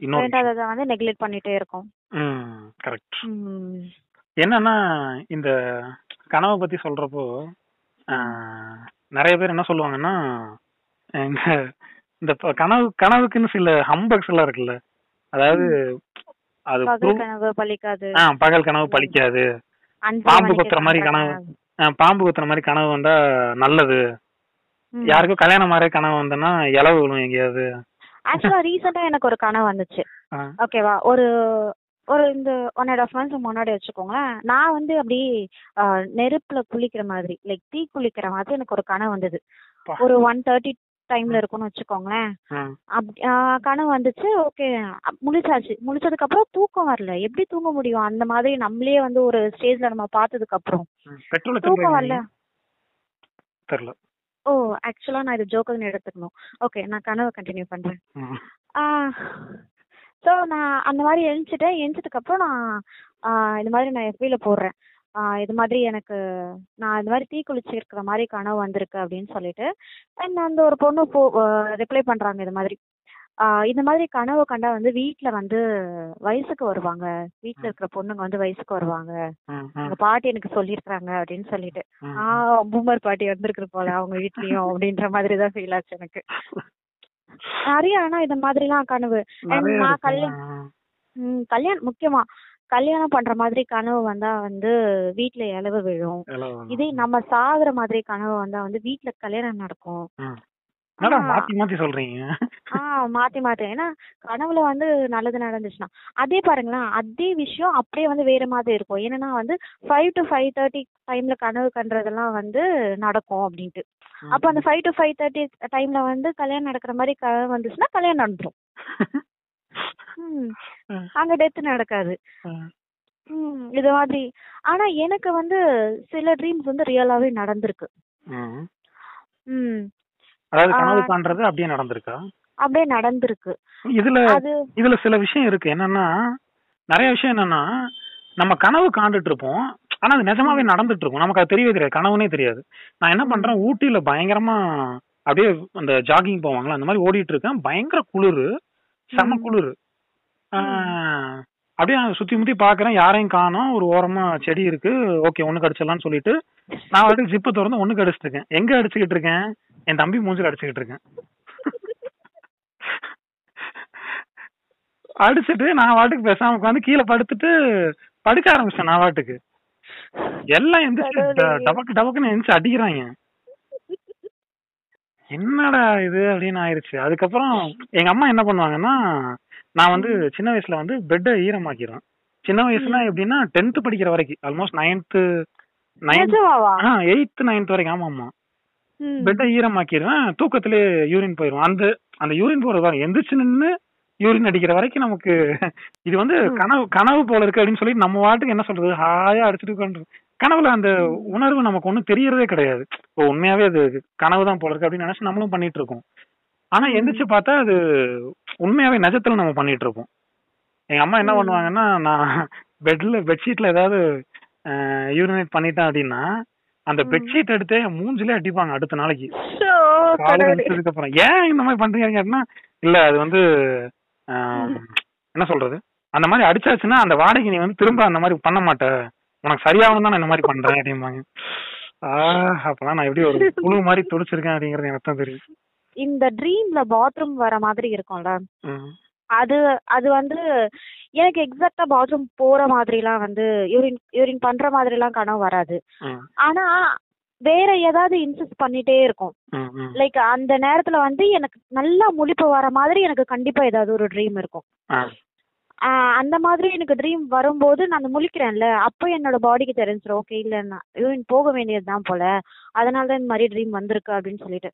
இன்னொரு வந்து நெக்லெக்ட் பண்ணிட்டே இருக்கோம். ம் கரெக்ட் என்னன்னா இந்த கனவை பத்தி சொல்றப்போ நிறைய பேர் என்ன சொல்லுவாங்கன்னா இந்த இந்த கனவு கனவுக்குன்னு சில ஹம்பக்ஸ் எல்லாம் இருக்குல்ல. அதாவது அது பகல் கனவு பலிக்காது ஆ, பகல் கனவு பலிக்காது அஞ்சு பாம்பு கொத்துற மாதிரி கனவு. பாம்பு குத்துற மாதிரி கனவு வந்தா நல்லது. யாருக்கும் கல்யாணம் மாதிரி கனவு வந்தனா இலவு விழும் எங்கேயாவது. ஆக்சுவலா ரீசெண்டா எனக்கு ஒரு கனவு வந்துச்சு. ஓகேவா ஒரு ஒரு இந்த ஒன் அண்ட் ஆஃப் மந்த்ஸ் முன்னாடி வச்சுக்கோங்களேன். நான் வந்து அப்படி நெருப்புல குளிக்கிற மாதிரி லைக் தீ குளிக்கிற மாதிரி எனக்கு ஒரு கனவு வந்தது. ஒரு ஒன் தேர்ட்டி டைம்ல இருக்கும்னு வச்சுக்கோங்களேன். கனவு வந்துச்சு ஓகே. முழிச்சாச்சு முழிச்சதுக்கு அப்புறம் தூக்கம் வரல. எப்படி தூங்க முடியும்? அந்த மாதிரி நம்மளே வந்து ஒரு ஸ்டேஜ்ல நம்ம பார்த்ததுக்கு அப்புறம் தூக்கம் வரல. தெரியல. ஓ ஆக்சுவலா நான் இது ஜோக்குன்னு எடுத்துக்கணும். ஓகே நான் கனவை கண்டினியூ பண்றேன். ஸோ நான் அந்த மாதிரி எழுந்துட்டேன் எழுந்ததுக்கு அப்புறம் நான் இது மாதிரி நான் எஃபில போடுறேன். இது மாதிரி எனக்கு நான் இது மாதிரி தீ குளிச்சிருக்கிற மாதிரி கனவு வந்திருக்கு அப்படின்னு சொல்லிட்டு அண்ட் அந்த ஒரு பொண்ணு போ ரிப்ளை பண்றாங்க இது மாதிரி. இந்த மாதிரி கனவு கண்டா வந்து வீட்ல வந்து வயசுக்கு வருவாங்க. வீட்ல இருக்கிற பொண்ணுங்க வந்து வயசுக்கு வருவாங்க. எங்க பாட்டி எனக்கு சொல்லியிருக்காங்க அப்படின்னு சொல்லிட்டு. ம். ஆ பூமர் பாட்டி வந்திருக்கு போல அவங்க வீட்லயும் அப்படின்ற மாதிரி தான் ஃபீல் ஆச்சு எனக்கு. நிறைய ஆனா இந்த மாதிரிலாம் கனவு. நான். கல்யாணம் கல்யாணம் முக்கியமா கல்யாணம் பண்ற மாதிரி கனவு வந்தா வந்து வீட்ல இலவு விழும். இதே நம்ம சாகுற மாதிரி கனவு வந்தா வந்து வீட்ல கல்யாணம் நடக்கும். மாத்தி மாத்தி சொல்றீங்க? ஆ மாத்தி மாத்தி. ஏன்னா கனவுல வந்து நல்லது நடந்துச்சுன்னா. அதே பாருங்களேன் அதே விஷயம் அப்படியே வந்து வேற மாதிரி இருக்கும். என்னன்னா வந்து ஃபைவ் டு ஃபைவ் தேர்ட்டி டைம்ல கனவு கண்டதெல்லாம் வந்து நடக்கும் அப்படின்ட்டு. அப்போ அந்த ஃபைவ் டு ஃபைவ் தேர்ட்டி டைம்ல வந்து கல்யாணம் நடக்கிற மாதிரி கனவு வந்துச்சுன்னா கல்யாணம் நடந்துரும். ம். அங்க டெத் நடக்காது. ம். ம் இது மாதிரி. ஆனா எனக்கு வந்து சில ட்ரீம்ஸ் வந்து ரியலாவே நடந்திருக்கு. ம். ம். அதாவது ஆ. கனவு காண்றது அப்படியே நடந்திருக்கா? அப்படியே நடந்திருக்கு. இதுல அது இதுல சில விஷயம் இருக்கு. என்னன்னா நிறைய விஷயம் என்னன்னா நம்ம கனவு காண்டுட்டு இருப்போம் ஆனா அது நிஜமாவே நடந்துட்டு இருக்கும் நமக்கு அது தெரியவே தெரியாது. கனவுனே தெரியாது. நான் என்ன பண்றேன்? ஊட்டியில பயங்கரமா அப்படியே அந்த ஜாகிங் போவாங்களா அந்த மாதிரி ஓடிட்டு இருக்கேன் பயங்கர குளிரு. செம. குளிரு. ஆஹ், அப்படியே சுத்தி முத்தி பாக்குறேன். யாரையும் காணோம். ஒரு ஓரமா செடி இருக்கு. ஓகே ஒண்ணு கடிச்சிடலாம்னு சொல்லிட்டு நான் வாட்டுக்கு ஜிப்பு திறந்து ஒண்ணு கடிச்சிட்டு இருக்கேன் எங்க அடிச்சுக்கிட்டு இருக்கேன் என் தம்பி மூஞ்சில அடிச்சுக்கிட்டு இருக்கேன் அடிச்சிட்டு நான் வாட்டுக்கு பேசாம உட்காந்து கீழே படுத்துட்டு படுக்க ஆரம்பிச்சேன் நான் வாட்டுக்கு. எல்லாம் எந்திரிச்சு. டபக்கு டபக்குன்னு எந்திரிச்சு அடிக்கிறாங்க என்னடா இது அப்படின்னு ஆயிருச்சு. அதுக்கப்புறம் எங்க அம்மா என்ன பண்ணுவாங்கன்னா நான் வந்து சின்ன வயசுல வந்து பெட்டை ஈரமாக்கிடுவேன் சின்ன வயசுல எப்படின்னா டென்த் படிக்கிற வரைக்கும் almost ninth ninth eighth ninth வரைக்கும். ஆமா ஆமா. பெட்டை ஈரமாக்கிடுவேன் தூக்கத்திலே யூரின் போயிடும் அந்த அந்த யூரின் போறது பாருங்க எந்திரிச்சு நின்னு யூரின் அடிக்கிற வரைக்கும் நமக்கு இது வந்து. கனவு கனவு போல இருக்கு அப்படின்னு சொல்லி நம்ம வாட்டுக்கு என்ன சொல்றது? ஹாயா அடிச்சுட்டு உட்காந்து கனவுல அந்த உணர்வு நமக்கு ஒண்ணும் தெரியறதே கிடையாது. இப்போ உண்மையாவே அது கனவு தான் போல இருக்கு அப்படின்னு நினைச்சு நம்மளும் பண்ணிட்டு இருக்கோம். ஆனா. எந்திரிச்சு பார்த்தா அது உண்மையாவே நிஜத்துல நம்ம பண்ணிட்டு இருக்கோம். எங்க அம்மா என்ன. பண்ணுவாங்கன்னா நான் பெட்ல பெட்ஷீட்ல ஏதாவது யூரினேட் பண்ணிட்டேன் அப்படின்னா அந்த. பெட்ஷீட் எடுத்தே என் மூஞ்சிலே அடிப்பாங்க அடுத்த நாளைக்கு. காலையில அப்புறம். ஏன் இந்த மாதிரி பண்றீங்க கேட்டா இல்ல அது வந்து என்ன சொல்றது? அந்த மாதிரி அடிச்சாச்சுன்னா அந்த வாடகை நீ வந்து திரும்ப அந்த மாதிரி பண்ண மாட்ட. உனக்கு சரியாகணும் தான் நான் இந்த மாதிரி பண்றேன் அப்படிம்பாங்க. ஆஹ் அப்பெல்லாம் நான் எப்படி ஒரு புழு மாதிரி துடிச்சிருக்கேன் அப்படிங்கறது எனக்கு தான் தெரியும் இந்த ட்ரீம்ல பாத்ரூம் வர மாதிரி இருக்கும்ல. அது அது வந்து எனக்கு எக்ஸாக்டா பாத்ரூம் போற மாதிரிலாம் வந்து யூரின் யூரின் பண்ற மாதிரிலாம் கனவு வராது. ஆனா வேற ஏதாவது இன்சிஸ்ட் பண்ணிட்டே இருக்கும். லைக் அந்த நேரத்துல வந்து எனக்கு நல்லா முழிப்பு வர மாதிரி எனக்கு கண்டிப்பா ஏதாவது ஒரு ட்ரீம் இருக்கும். அந்த மாதிரி எனக்கு ட்ரீம் வரும்போது நான் அந்த முழிக்கிறேன்ல அப்போ என்னோட பாடிக்கு தெரிஞ்சிடும் ஓகே இல்ல நான் யூரின் போக வேண்டியதுதான் போல அதனால தான் இந்த மாதிரி ட்ரீம் வந்திருக்கு அப்படின்னு சொல்லிட்டு.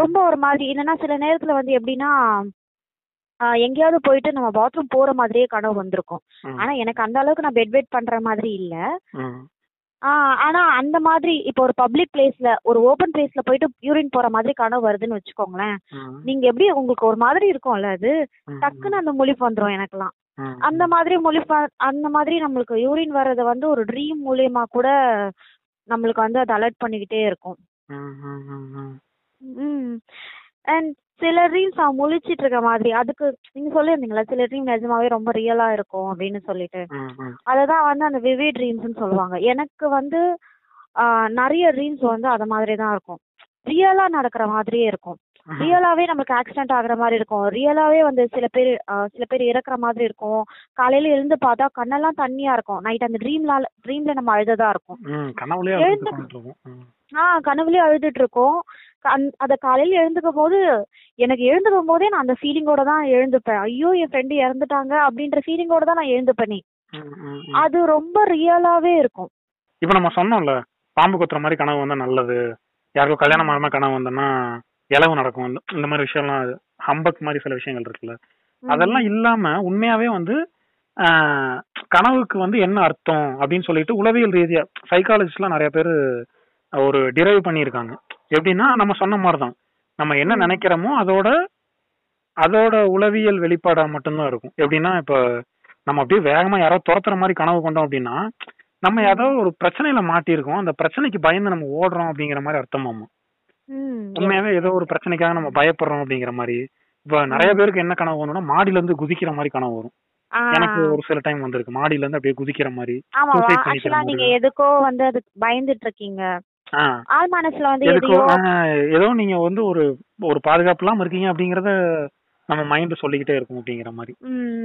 ரொம்ப ஒரு மாதிரி இல்லைன்னா சில நேரத்துல வந்து எப்படின்னா எங்கேயாவது போயிட்டு நம்ம பாத்ரூம் போற மாதிரியே கனவு வந்திருக்கும். ஆனா எனக்கு அந்த அளவுக்கு நான் பெட் வெயிட் பண்ற மாதிரி இல்ல ஆனா அந்த மாதிரி இப்போ ஒரு பப்ளிக் பிளேஸ்ல ஒரு ஓபன் பிளேஸ்ல போயிட்டு யூரின் போற மாதிரி கனவு வருதுன்னு வச்சுக்கோங்களேன். நீங்க எப்படி உங்களுக்கு ஒரு மாதிரி இருக்கும்ல அது. டக்குன்னு அந்த முழிப்பு வந்துரும் எனக்கெல்லாம் ம். அந்த மாதிரி முழிப்பு அந்த மாதிரி நம்மளுக்கு யூரின் வர்றத வந்து ஒரு ட்ரீம் மூலியமா கூட நம்மளுக்கு வந்து அது அலர்ட் பண்ணிக்கிட்டே இருக்கும். ம். அண்ட் சில ட்ரீம்ஸ் அவன் முழிச்சிட்டு இருக்க மாதிரி அதுக்கு நீங்க சொல்லியிருந்தீங்களா சில ட்ரீம் நிஜமாவே ரொம்ப ரியலா இருக்கும் அப்படின்னு சொல்லிட்டு. அததான் வந்து அந்த விவி ட்ரீம்ஸ்னு சொல்லுவாங்க. எனக்கு வந்து நிறைய ட்ரீம்ஸ் வந்து அத மாதிரி தான் இருக்கும் ரியலா நடக்கிற மாதிரியே இருக்கும். ரியலாவே நமக்கு ஆக்சிடென்ட் ஆகுற மாதிரி இருக்கும். ரியலாவே வந்து சில பேர் ஆஹ், சில பேர் இறக்குற மாதிரி இருக்கும். காலையில எழுந்து பார்த்தா கண்ணெல்லாம் தண்ணியா இருக்கும். நைட் அந்த ட்ரீம்ல ட்ரீம்ல நம்ம அழுததா இருக்கும். ம். கனவுலயே எழுந்து- அழுதுட்டு கனவுலயே இருக்கோம். அத காலையில எழுந்துக்கும் போது எனக்கு எழுந்துக்கும் போதே நான் அந்த ஃபீலிங்கோட தான் எழுந்துப்பேன். ஐயோ என் ஃப்ரெண்டு இறந்துட்டாங்க அப்படின்ற ஃபீலிங்கோட தான் நான் எழுந்துப்பேனே. அது ரொம்ப ரியலாவே இருக்கும். இப்ப நம்ம சொன்னோம்ல பாம்பு கொத்துற மாதிரி கனவு வந்தா நல்லது. யாருக்கோ கல்யாணம் ஆகாம கனவு வந்தோம்னா இளவு நடக்கும். இந்த- இந்த மாதிரி விஷயம்லாம் ஹம்பக் மாதிரி சில விஷயங்கள் இருக்குல்ல. அதெல்லாம் இல்லாம உண்மையாவே வந்து ஆஹ், கனவுக்கு வந்து என்ன அர்த்தம் அப்படின்னு சொல்லிட்டு உளவியல் ரீதியா சைக்காலஜிஸ்ட்லாம் நிறைய பேர் ஒரு டிரைவ் பண்ணியிருக்காங்க. எப்படின்னா நம்ம சொன்ன மாதிரி தான் நம்ம என்ன. நினைக்கிறோமோ அதோட அதோட உளவியல் வெளிப்பாடா மட்டும்தான் இருக்கும். எப்படின்னா இப்ப நம்ம அப்படியே வேகமா யாரோ துரத்துற மாதிரி கனவு கொண்டோம் அப்படின்னா நம்ம ஏதோ ஒரு பிரச்சனையில மாட்டியிருக்கோம். அந்த பிரச்சனைக்கு பயந்து நம்ம ஓடுறோம் அப்படிங்கிற மாதிரி அர்த்தமாமா. உண்மையாவே ஏதோ ஒரு பிரச்சனைக்காக நம்ம பயப்படுறோம் அப்படிங்கிற மாதிரி. இப்ப நிறைய பேருக்கு என்ன கனவு வரும்னா மாடியில இருந்து குதிக்கிற மாதிரி கனவு வரும். எனக்கு ஒரு சில டைம் வந்திருக்கு. மாடியில இருந்து அப்படியே குதிக்கிற மாதிரி. நீங்க எதுக்கோ வந்து அதுக்கு பயந்துட்டு இருக்கீங்க ஆள் மனசுல வந்து ஏதோ நீங்க வந்து ஒரு ஒரு பாதுகாப்பு இல்லாம இருக்கீங்க அப்படிங்கறத நம்ம மைண்ட் சொல்லிக்கிட்டே இருக்கும் அப்படிங்கிற மாதிரி.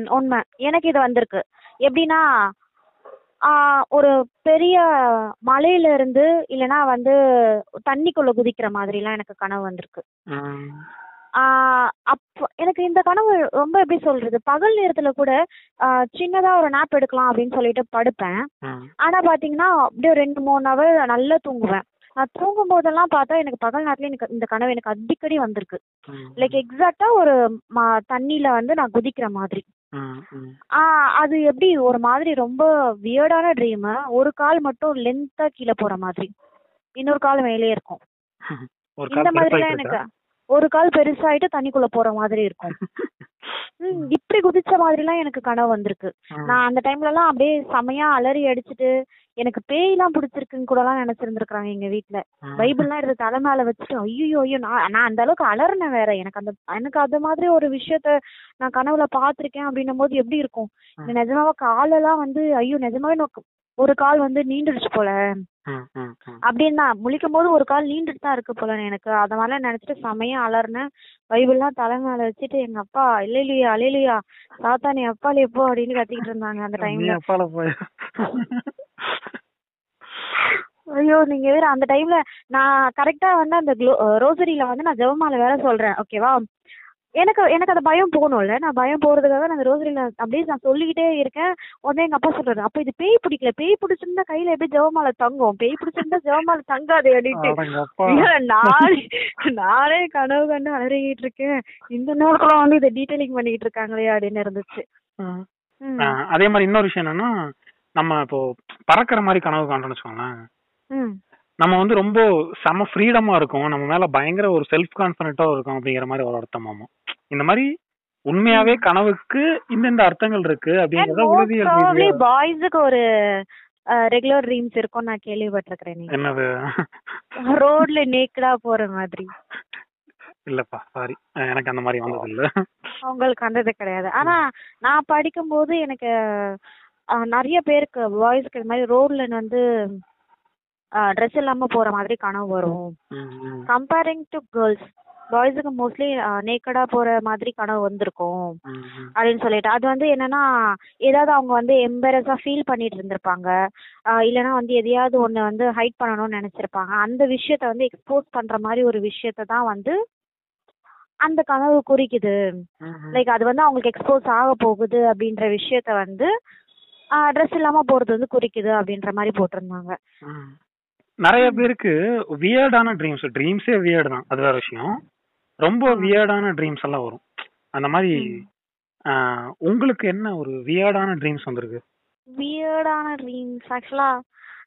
உண்மை. எனக்கு இது வந்திருக்கு. எப்படின்னா ஒரு பெரிய மலையில இருந்து இல்லனா வந்து தண்ணிக்குள்ள குதிக்கிற மாதிரிலாம் எனக்கு கனவு வந்திருக்கு. அப்ப எனக்கு இந்த கனவு ரொம்ப எப்படி சொல்றது? பகல் நேரத்துல கூட சின்னதா ஒரு நாப் எடுக்கலாம் அப்படின்னு சொல்லிட்டு படுப்பேன். ஆனா பாத்தீங்கன்னா அப்படியே ரெண்டு மூணு ஹவர் நல்லா தூங்குவேன். நான் தூங்கும் போதெல்லாம் பார்த்தா எனக்கு பகல் நேரத்துல எனக்கு இந்த கனவு எனக்கு அடிக்கடி வந்திருக்கு. லைக் எக்ஸாக்டா ஒரு ம- தண்ணியில வந்து நான் குதிக்கிற மாதிரி. ஆ அது எப்படி? ஒரு மாதிரி ரொம்ப வியர்டான ட்ரீம் ஒரு கால் மட்டும் லென்த்தா கீழே போற மாதிரி. இன்னொரு கால் மேலே இருக்கும். ஒரு இந்த மாதிரிலாம் எனக்கு ஒரு கால் பெருசாயிட்டு தண்ணிக்குள்ள போற மாதிரி இருக்கும். ம், இப்படி குதிச்ச மாதிரிலாம் எனக்கு கனவு வந்திருக்கு. நான் அந்த டைம்ல எல்லாம் அப்படியே செமையா அலறி அடிச்சிட்டு எனக்கு பேய்லாம் பிடிச்சிருக்குன்னு கூட எல்லாம் நினைச்சிருந்திருக்காங்க எங்க வீட்ல. பைபிள்லாம் எடுத்து தலை மேல வச்சுட்டு ஐயோ ஐயோ நான் நான் அந்த அளவுக்கு அலறினேன் வேற. எனக்கு அந்த எனக்கு அந்த மாதிரி ஒரு விஷயத்த நான் கனவுல பாத்திருக்கேன் அப்படின்னும் போது எப்படி இருக்கும். நிஜமாவா காலெல்லாம் வந்து ஐயோ நிஜமாவே ஒரு கால் வந்து நீண்டுடுச்சு போல. அப்படின்னு தான் முழிக்கும் போது ஒரு கால் நீண்டுட்டு தான் இருக்கு போல எனக்கு. அத மாதிரிலாம் நினைச்சிட்டு செமையா அலறினேன். பைபிள்லாம் தலை மேல வச்சுட்டு எங்க அப்பா இல்லையா அலையிலையா சாத்தானி அப்பாலே எப்போ அப்படின்னு கத்திக்கிட்டு இருந்தாங்க அந்த நீ டைம்ல. ஐயோ நீங்க வேற அந்த டைம்ல நான் கரெக்டா வந்து அந்த ரோசரியில வந்து நான் ஜெபமால வேற சொல்றேன். ஓகேவா எனக்கு எனக்கு அந்த பயம் போகணும்ல. நான் பயம் போறதுக்காக நான் அந்த ரோசரியில அப்படியே நான் சொல்லிக்கிட்டே இருக்கேன். உடனே எங்க அப்பா சொல்றாரு அப்ப இது பேய் பிடிக்கல. பேய் பிடிச்சிருந்தா கையில எப்படி ஜெபமால தங்கும்? பேய் பிடிச்சிருந்தா ஜெபமால தங்காது அப்படின்ட்டு. நானே நானே கனவு கண்டு அலறிக்கிட்டு இருக்கேன். இந்த நேரத்துல வந்து இதை டீடைலிங் பண்ணிக்கிட்டு இருக்காங்களே அப்படின்னு இருந்துச்சு. அதே மாதிரி இன்னொரு விஷயம் என்னன்னா நம்ம இப்போ பறக்கிற மாதிரி கனவு காண்றோம்னு வச்சுக்கோங்களேன். நம்ம வந்து ரொம்ப செம ஃப்ரீடமா இருக்கும். நம்ம மேல பயங்கர ஒரு செல்ஃப் கான்பிடண்டா இருக்கும் அப்படிங்கிற மாதிரி ஒரு அர்த்தமாமா இந்த மாதிரி உண்மையாவே கனவுக்கு இந்த இந்த அர்த்தங்கள் இருக்கு அப்படிங்கறத உளவியல் boys-க்கு ஒரு ரெகுலர் ட்ரீம்ஸ் இருக்கும் நான் கேள்விப்பட்டிருக்கிறேன் என்னது? ரோட்ல நேக்கடா போற மாதிரி. இல்லப்பா சாரி எனக்கு அந்த மாதிரி வந்தது இல்ல உங்களுக்கு வந்தது கிடையாது. ஆனா நான் படிக்கும்போது எனக்கு நிறைய பேருக்கு பாய்ஸ்க்கு இந்த மாதிரி ரோட்ல வந்து ட்ரெஸ் இல்லாம போற மாதிரி கனவு வரும். கம்பேரிங் டு கேர்ள்ஸ் பாய்ஸுக்கு மோஸ்ட்லி நேக்கடா போற மாதிரி கனவு வந்திருக்கும். அப்படின்னு சொல்லிட்டு. அது வந்து என்னன்னா ஏதாவது அவங்க வந்து எம்பரஸா ஃபீல் பண்ணிட்டு இருந்திருப்பாங்க. இல்லைன்னா வந்து எதையாவது ஒண்ணு வந்து ஹைட் பண்ணணும்னு நினைச்சிருப்பாங்க. அந்த விஷயத்த வந்து எக்ஸ்போஸ் பண்ற மாதிரி ஒரு விஷயத்த தான் வந்து அந்த கனவு குறிக்குது. லைக் அது வந்து அவங்களுக்கு எக்ஸ்போஸ் ஆக போகுது அப்படின்ற விஷயத்த வந்து ட்ரெஸ் இல்லாம போறது வந்து குறிக்குது அப்படின்ற மாதிரி போட்டிருந்தாங்க. நிறைய பேருக்கு வியர்டான ட்ரீம்ஸ் ட்ரீம்ஸே வியர்டு தான். அது வேற விஷயம். ரொம்ப வியர்டான ட்ரீம்ஸ் எல்லாம் வரும். அந்த மாதிரி உங்களுக்கு என்ன ஒரு வியர்டான ட்ரீம்ஸ் வந்திருக்கு? வியர்டான ட்ரீம்ஸ் ஆக்சுவலா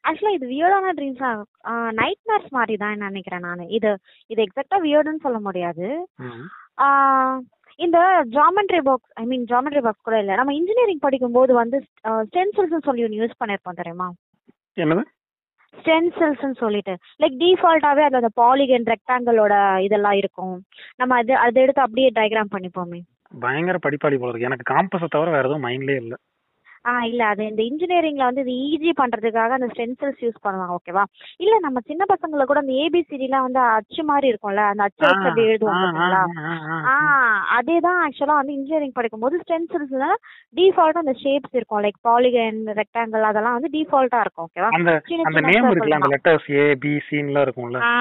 ஆக்சுவலா இது வியர்டான ட்ரீம்ஸ் நைட் மேர்ஸ் மாதிரி தான் நினைக்கிறேன் நான். இது இது எக்ஸாக்டா வியர்டுன்னு சொல்ல முடியாது. இந்த geometry box I mean geometry box கூட இல்ல. நம்ம இன்ஜினியரிங் படிக்கும்போது வந்து ஸ்டென்சில்ஸ் சொல்லி ஒன்று யூஸ் பண்ணிருப்போம் தெரியுமா? என்னது? ஸ்டென்சில்ஸ்னு சொல்லிட்டு. லைக் டிஃபால்ட்டாவே அது அந்த பாலிகன் ரெக்டாங்கிளோட இதெல்லாம் இருக்கும். நம்ம அது அதை எடுத்து அப்படியே டயக்ராம் பண்ணிப்போமே. பயங்கர படிப்பாளி போல இருக்கு. எனக்கு காம்பஸை தவிர வேற எதுவும் மைண்ட்லயே இல்ல. ஆ இல்ல. அது இந்த இன்ஜினியரிங்ல வந்து இது ஈஸி பண்றதுக்காக அந்த ஸ்டென்சில்ஸ் யூஸ் பண்ணுவாங்க ஓகேவா இல்ல நம்ம சின்ன பசங்களை கூட அந்த ஏபிசிடிலாம் வந்து அச்சு மாதிரி இருக்கும்ல அந்த அச்சு வச்சு அப்படி எழுதுவோம் பாத்தீங்களா? ஆ அதேதான் ஆக்சுவலா வந்து இன்ஜினியரிங் படிக்கும்போது ஸ்டென்சில்ஸ்ல டிஃபால்ட்டா அந்த ஷேப்ஸ் இருக்கும். லைக் பாலிகன் ரெக்டாங்கிள் அதெல்லாம் வந்து டிஃபால்ட்டா இருக்கும் ஓகேவா அந்த அந்த நேம் இருக்குல்ல அந்த தான். லெட்டர்ஸ் ஏ பி சின்லாம் இருக்கும்ல? ஆ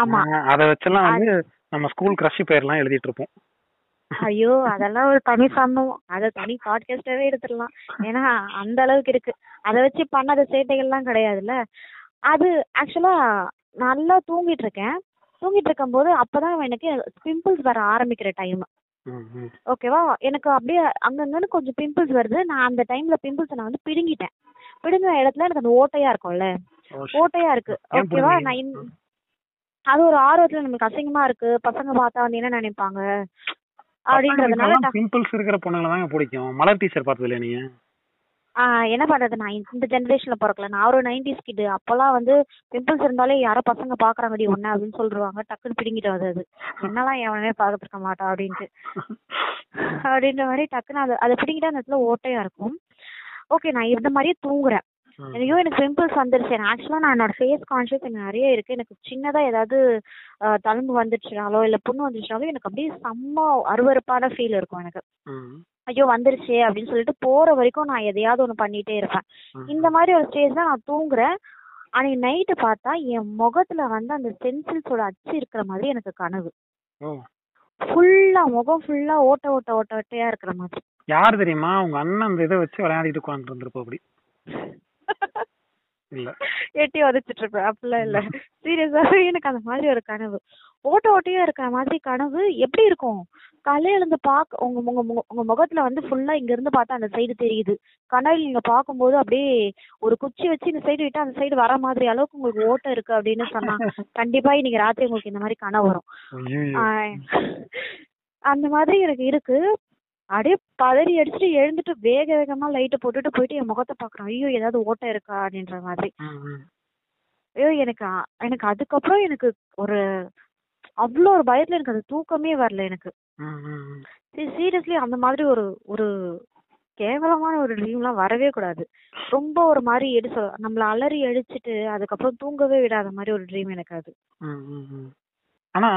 ஆமா. அத வச்செல்லாம் வந்து நம்ம ஸ்கூல் கிரஷ் பேர்லாம் எழுதிட்டு இருப்போம். ஐயோ அதெல்லாம் ஒரு தனி சம்பவம். அத தனி பாட்காஸ்டாவே எடுத்துடலாம். ஏன்னா அந்த அளவுக்கு இருக்கு. அத வச்சு பண்ணாத சேட்டைகள்லாம் கிடையாதுல்ல. அது ஆக்சுவலா நல்லா தூங்கிட்டு இருக்கேன். தூங்கிட்டு இருக்கும்போது அப்பதான் எனக்கு பிம்பிள்ஸ் வர ஆரம்பிக்கிற டைம். ஓகேவா எனக்கு அப்படியே அங்கங்கன்னு கொஞ்சம் பிம்பிள்ஸ் வருது. நான் அந்த டைம்ல பிம்பிள்ஸ் நான் வந்து பிடுங்கிட்டேன். பிடுங்கின இடத்துல எனக்கு அந்த ஓட்டையா இருக்கும்ல. ஓட்டையா இருக்கு. ஓகேவா? நான் அது ஒரு ஆர்வத்துல நமக்கு அசிங்கமா இருக்கு. பசங்க பார்த்தா வந்து என்ன நினைப்பாங்க? அப்படின்றதுனால பிம்பிள்ஸ் இருக்கிற பொண்ணுங்களை தாங்க பிடிக்கும். மலர் டீச்சர் பார்த்தது இல்லையா நீங்க. என்ன பண்றது? நான் இந்த ஜெனரேஷன்ல பிறக்கல. நான் ஒரு நைன்டிஸ் கிட் அப்பெல்லாம் வந்து பிம்பிள்ஸ் இருந்தாலே யாரோ பசங்க பாக்குறாங்கடி ஒண்ணு அப்படின்னு சொல்லிருவாங்க. டக்குன்னு பிடிங்கிட்டு வந்தது அது என்னலாம் எவனே பார்த்துட்டு இருக்க மாட்டான் அப்படின்ட்டு. அப்படின்ற மாதிரி டக்குன்னு அது அதை பிடிங்கிட்டு அந்த இடத்துல ஓட்டையா இருக்கும். ஓகே நான் இந்த மாதிரியே தூங்குறேன். ஐயோ எனக்கு பிம்பிள்ஸ் வந்துருச்சு. ஆக்சுவலா நான் என்னோட ஃபேஸ் கான்ஷியஸ் எனக்கு நிறைய இருக்கு. எனக்கு சின்னதா ஏதாவது தழும்பு வந்துருச்சுனாலோ இல்ல புண்ணு வந்துருச்சுனாலோ எனக்கு அப்படியே செம்ம அருவருப்பான ஃபீல் இருக்கும் எனக்கு. ஐயோ வந்துருச்சே அப்படின்னு சொல்லிட்டு போற வரைக்கும் நான் எதையாவது ஒண்ணு பண்ணிட்டே இருப்பேன். இந்த மாதிரி ஒரு ஸ்டேஜ் தான் நான் தூங்குறேன். அன்னைக்கு நைட்டு பார்த்தா என் முகத்துல வந்து அந்த பென்சில்ஸோட அச்சு இருக்கிற மாதிரி எனக்கு கனவு. ஃபுல்லா முகம் ஃபுல்லா ஓட்ட ஓட்ட ஓட்ட ஓட்டையா இருக்கிற மாதிரி. யார் தெரியுமா? உங்க அண்ணன் அந்த இதை வச்சு விளையாடிட்டு உட்காந்துட்டு இருந்திருப்போம் அப்படி. எட்டி உதச்சிட்டு இருப்பேன் அப்படிலாம் இல்ல. சீரியஸாவே எனக்கு அந்த மாதிரி ஒரு கனவு. ஓட்ட ஓட்டையா இருக்கிற மாதிரி கனவு எப்படி இருக்கும்? காலையில எழுந்து பாக்க உங்க உங்க உங்க- முகத்துல வந்து ஃபுல்லா இங்க இருந்து பார்த்தா அந்த சைடு தெரியுது. கனவில் நீங்க பாக்கும்போது அப்படியே ஒரு குச்சி வச்சு இந்த சைடு விட்டா அந்த சைடு வர மாதிரி அளவுக்கு உங்களுக்கு ஓட்டை இருக்கு அப்படின்னு சொன்னா கண்டிப்பா இன்னைக்கு ராத்திரி உங்களுக்கு இந்த மாதிரி கனவு வரும். அந்த மாதிரி எனக்கு இருக்கு. அப்படியே பதறி அடிச்சுட்டு எழுந்துட்டு வேக வேகமா லைட்டை போட்டுட்டு போயிட்டு என் முகத்தை பாக்குறேன் ஐயோ ஏதாவது ஓட்டை இருக்கா அப்படின்ற மாதிரி. ஐயோ எனக்கு எனக்கு அதுக்கப்புறம் எனக்கு ஒரு அவ்வளோ ஒரு பயத்துல எனக்கு அது தூக்கமே வரல எனக்கு. சீரியஸ்லி அந்த மாதிரி ஒரு ஒரு கேவலமான ஒரு ட்ரீம்லாம் வரவே கூடாது. ரொம்ப ஒரு மாதிரி எடு சொல் நம்மள அலறி அடிச்சிட்டு அதுக்கப்புறம் தூங்கவே விடாத மாதிரி ஒரு ட்ரீம் எனக்கு அது. ஆனா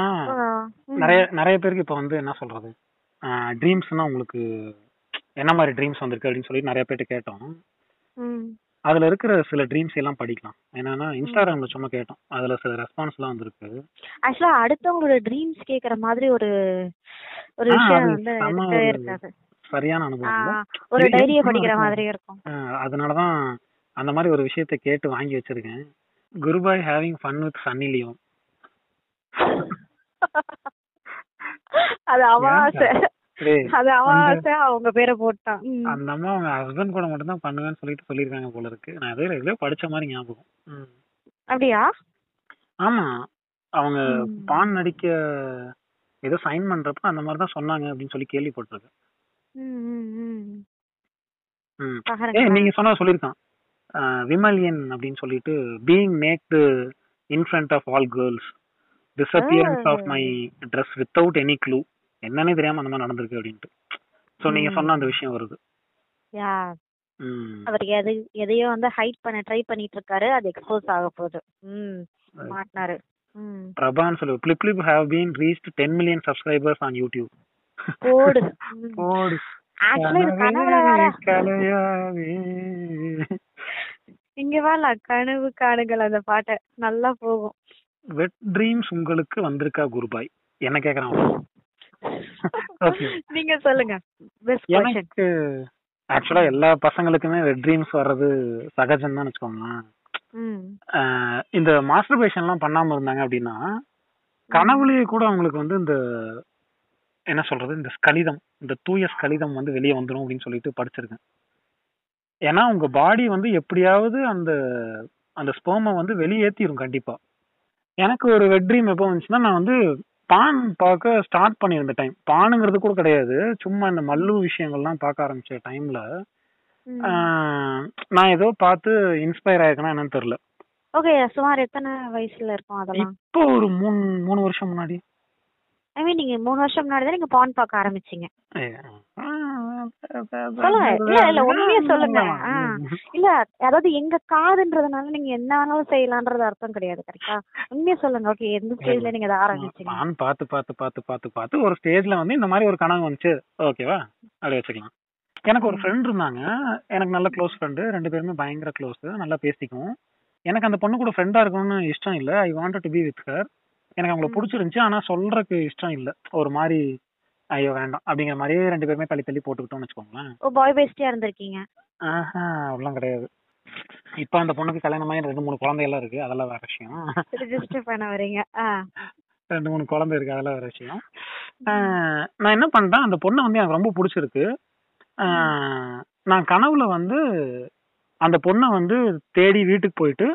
நிறைய நிறைய பேருக்கு இப்ப வந்து என்ன சொல்றது? ட்ரீம்ஸ்னா உங்களுக்கு என்ன மாதிரி ட்ரீம்ஸ் வந்திருக்கு அப்படின்னு சொல்லி நிறைய பேர்ட்ட கேட்டோம். அதுல இருக்கிற சில ட்ரீம்ஸ் எல்லாம் படிக்கலாம். என்னன்னா இன்ஸ்டாகிராம்ல சும்மா கேட்டோம். அதுல சில ரெஸ்பான்ஸ் எல்லாம் வந்திருக்கு. ஆக்சுவலா அடுத்தவங்களோட ட்ரீம்ஸ் கேக்குற மாதிரி ஒரு ஒரு விஷயம் சரியான அனுபவம் ஒரு டைரிய படிக்கிற? மாதிரி இருக்கும். அதனாலதான் அந்த மாதிரி ஒரு விஷயத்தை கேட்டு வாங்கி வச்சிருக்கேன். Gurubai having fun with Sunny Leone அது அவன் ஆசை அது அந்த- ஆசை அவங்க பேரை போட்டான். அந்த அம்மா அவங்க ஹஸ்பண்ட் கூட மட்டும் தான் பண்ணுவேன்னு சொல்லிட்டு சொல்லியிருக்காங்க போல இருக்கு. நான் எதையோ எதுலயோ படிச்ச மாதிரி ஞாபகம். அப்படியா? ஆமா. அவங்க. பான் நடிக்க ஏதோ சைன் பண்றப்ப அந்த மாதிரி தான் சொன்னாங்க அப்படின்னு சொல்லி கேள்விப்பட்டிருக்கேன். நீங்க சொன்ன சொல்லியிருக்கான். விமலியன் அப்படின்னு சொல்லிட்டு being mocked in front of all girls disappearance of my dress without any clue என்னன்னே தெரியாம அந்த மாதிரி நடந்திருக்கு அப்படின்ட்டு. சோ நீங்க. சொன்ன அந்த விஷயம் வருது. யா. அவர் எது எதையோ வந்து ஹைட் பண்ண ட்ரை பண்ணிட்டு இருக்காரு அது எக்ஸ்போஸ் ஆக போகுது. ம். மாட்டினாரு. ம். பிரபான்னு சொல்லு. Blip blip have been reached ten million subscribers on YouTube வேற கலையாவே இங்க வேல கனவு காணுங்கள் அந்த பாட்டை. நல்லா போகும். வெட் ட்ரீம்ஸ் உங்களுக்கு வந்திருக்கா குருபாய்? என்ன கேக்குறான். நீங்க சொல்லுங்க. எனக்கு ஆக்சுவலா எல்லா பசங்களுக்குமே வெட் ட்ரீம்ஸ் வர்றது சகஜம் தான் வச்சுக்கோங்களேன் இந்த மாஸ்டர்பேஷன் எல்லாம் பண்ணாம இருந்தாங்க அப்படின்னா கனவுலயே கூட அவங்களுக்கு வந்து இந்த என்ன சொல்றது இந்த ஸ்கலிதம் இந்த தூய ஸ்கலிதம் வந்து வெளியே வந்துரும் அப்படின்னு சொல்லிட்டு படிச்சிருக்கேன். ஏன்னா உங்க பாடி வந்து எப்படியாவது அந்த அந்த ஸ்போமை வந்து வெளியேத்திரும் கண்டிப்பா. எனக்கு ஒரு வெட் ட்ரீம் எப்போ வந்துச்சுன்னா நான் வந்து பான் பார்க்க ஸ்டார்ட் பண்ணியிருந்த டைம் பானுங்கிறது கூட கிடையாது. சும்மா இந்த மல்லு விஷயங்கள்லாம் பார்க்க ஆரம்பிச்ச டைம்ல நான் ஏதோ பார்த்து இன்ஸ்பயர் ஆயிருக்கேனா என்னன்னு தெரியல. ஓகே சுமார் எத்தனை வயசுல இருக்கும் அதெல்லாம்? இப்போ ஒரு மூணு மூணு வருஷம் முன்னாடி. ஐ மீன் நீங்க மூணு வருஷம் முன்னாடி தான் நீங்க பான் பார்க்க ஆரம்பிச்சீங்க. சொல்லுங்க. இல்ல, இல்ல, உண்மையா சொல்லுங்க. இல்ல அதாவது எங்க காதுன்றதுனால நீங்க என்ன வேணாலும் செய்யலான்றது அர்த்தம் கிடையாது கரெக்டா உண்மையா சொல்லுங்க. ஓகே எந்த ஸ்டேஜ்ல நீங்க அதை ஆரம்பிச்சீங்க? நான் பார்த்து பார்த்து பார்த்து பார்த்து பார்த்து ஒரு ஸ்டேஜ்ல வந்து இந்த மாதிரி ஒரு கனவு வந்துச்சு. ஓகேவா அப்படி வச்சுக்கலாம். எனக்கு ஒரு ஃப்ரெண்ட் இருந்தாங்க. எனக்கு நல்ல க்ளோஸ் ஃப்ரெண்டு ரெண்டு பேருமே பயங்கர க்ளோஸ் நல்லா பேசிக்குவோம். எனக்கு அந்த பொண்ணு கூட ஃப்ரெண்டா இருக்கணும்னு இஷ்டம் இல்ல. I wanted to be with her எனக்கு அவங்கள. பிடிச்சிருந்துச்சு. ஆனா சொல்றதுக்கு இஷ்டம் இல்ல. ஒரு மாதிரி ஐயோ வேண்டாம். அப்படிங்கிற மாதிரியே ரெண்டு பேருமே தள்ளி தள்ளி போட்டுக்கிட்டோம்னு வச்சுக்கோங்களேன். ஓ பாய் பெஸ்டியா இருந்திருக்கீங்க. ஆஹா அப்படிலாம் கிடையாது. இப்ப அந்த பொண்ணுக்கு கல்யாணமாகி ரெண்டு மூணு குழந்தையெல்லாம் இருக்கு. அதெல்லாம் வேற விஷயம். ரிஜிஸ்டர் பண்ண வரீங்க. ரெண்டு மூணு குழந்தை இருக்கு. அதெல்லாம் வேற விஷயம். நான் என்ன பண்ணிட்டேன் அந்த பொண்ணை வந்து எனக்கு ரொம்ப பிடிச்சிருக்கு. நான் கனவுல வந்து அந்த பொண்ணை வந்து தேடி வீட்டுக்கு போயிட்டு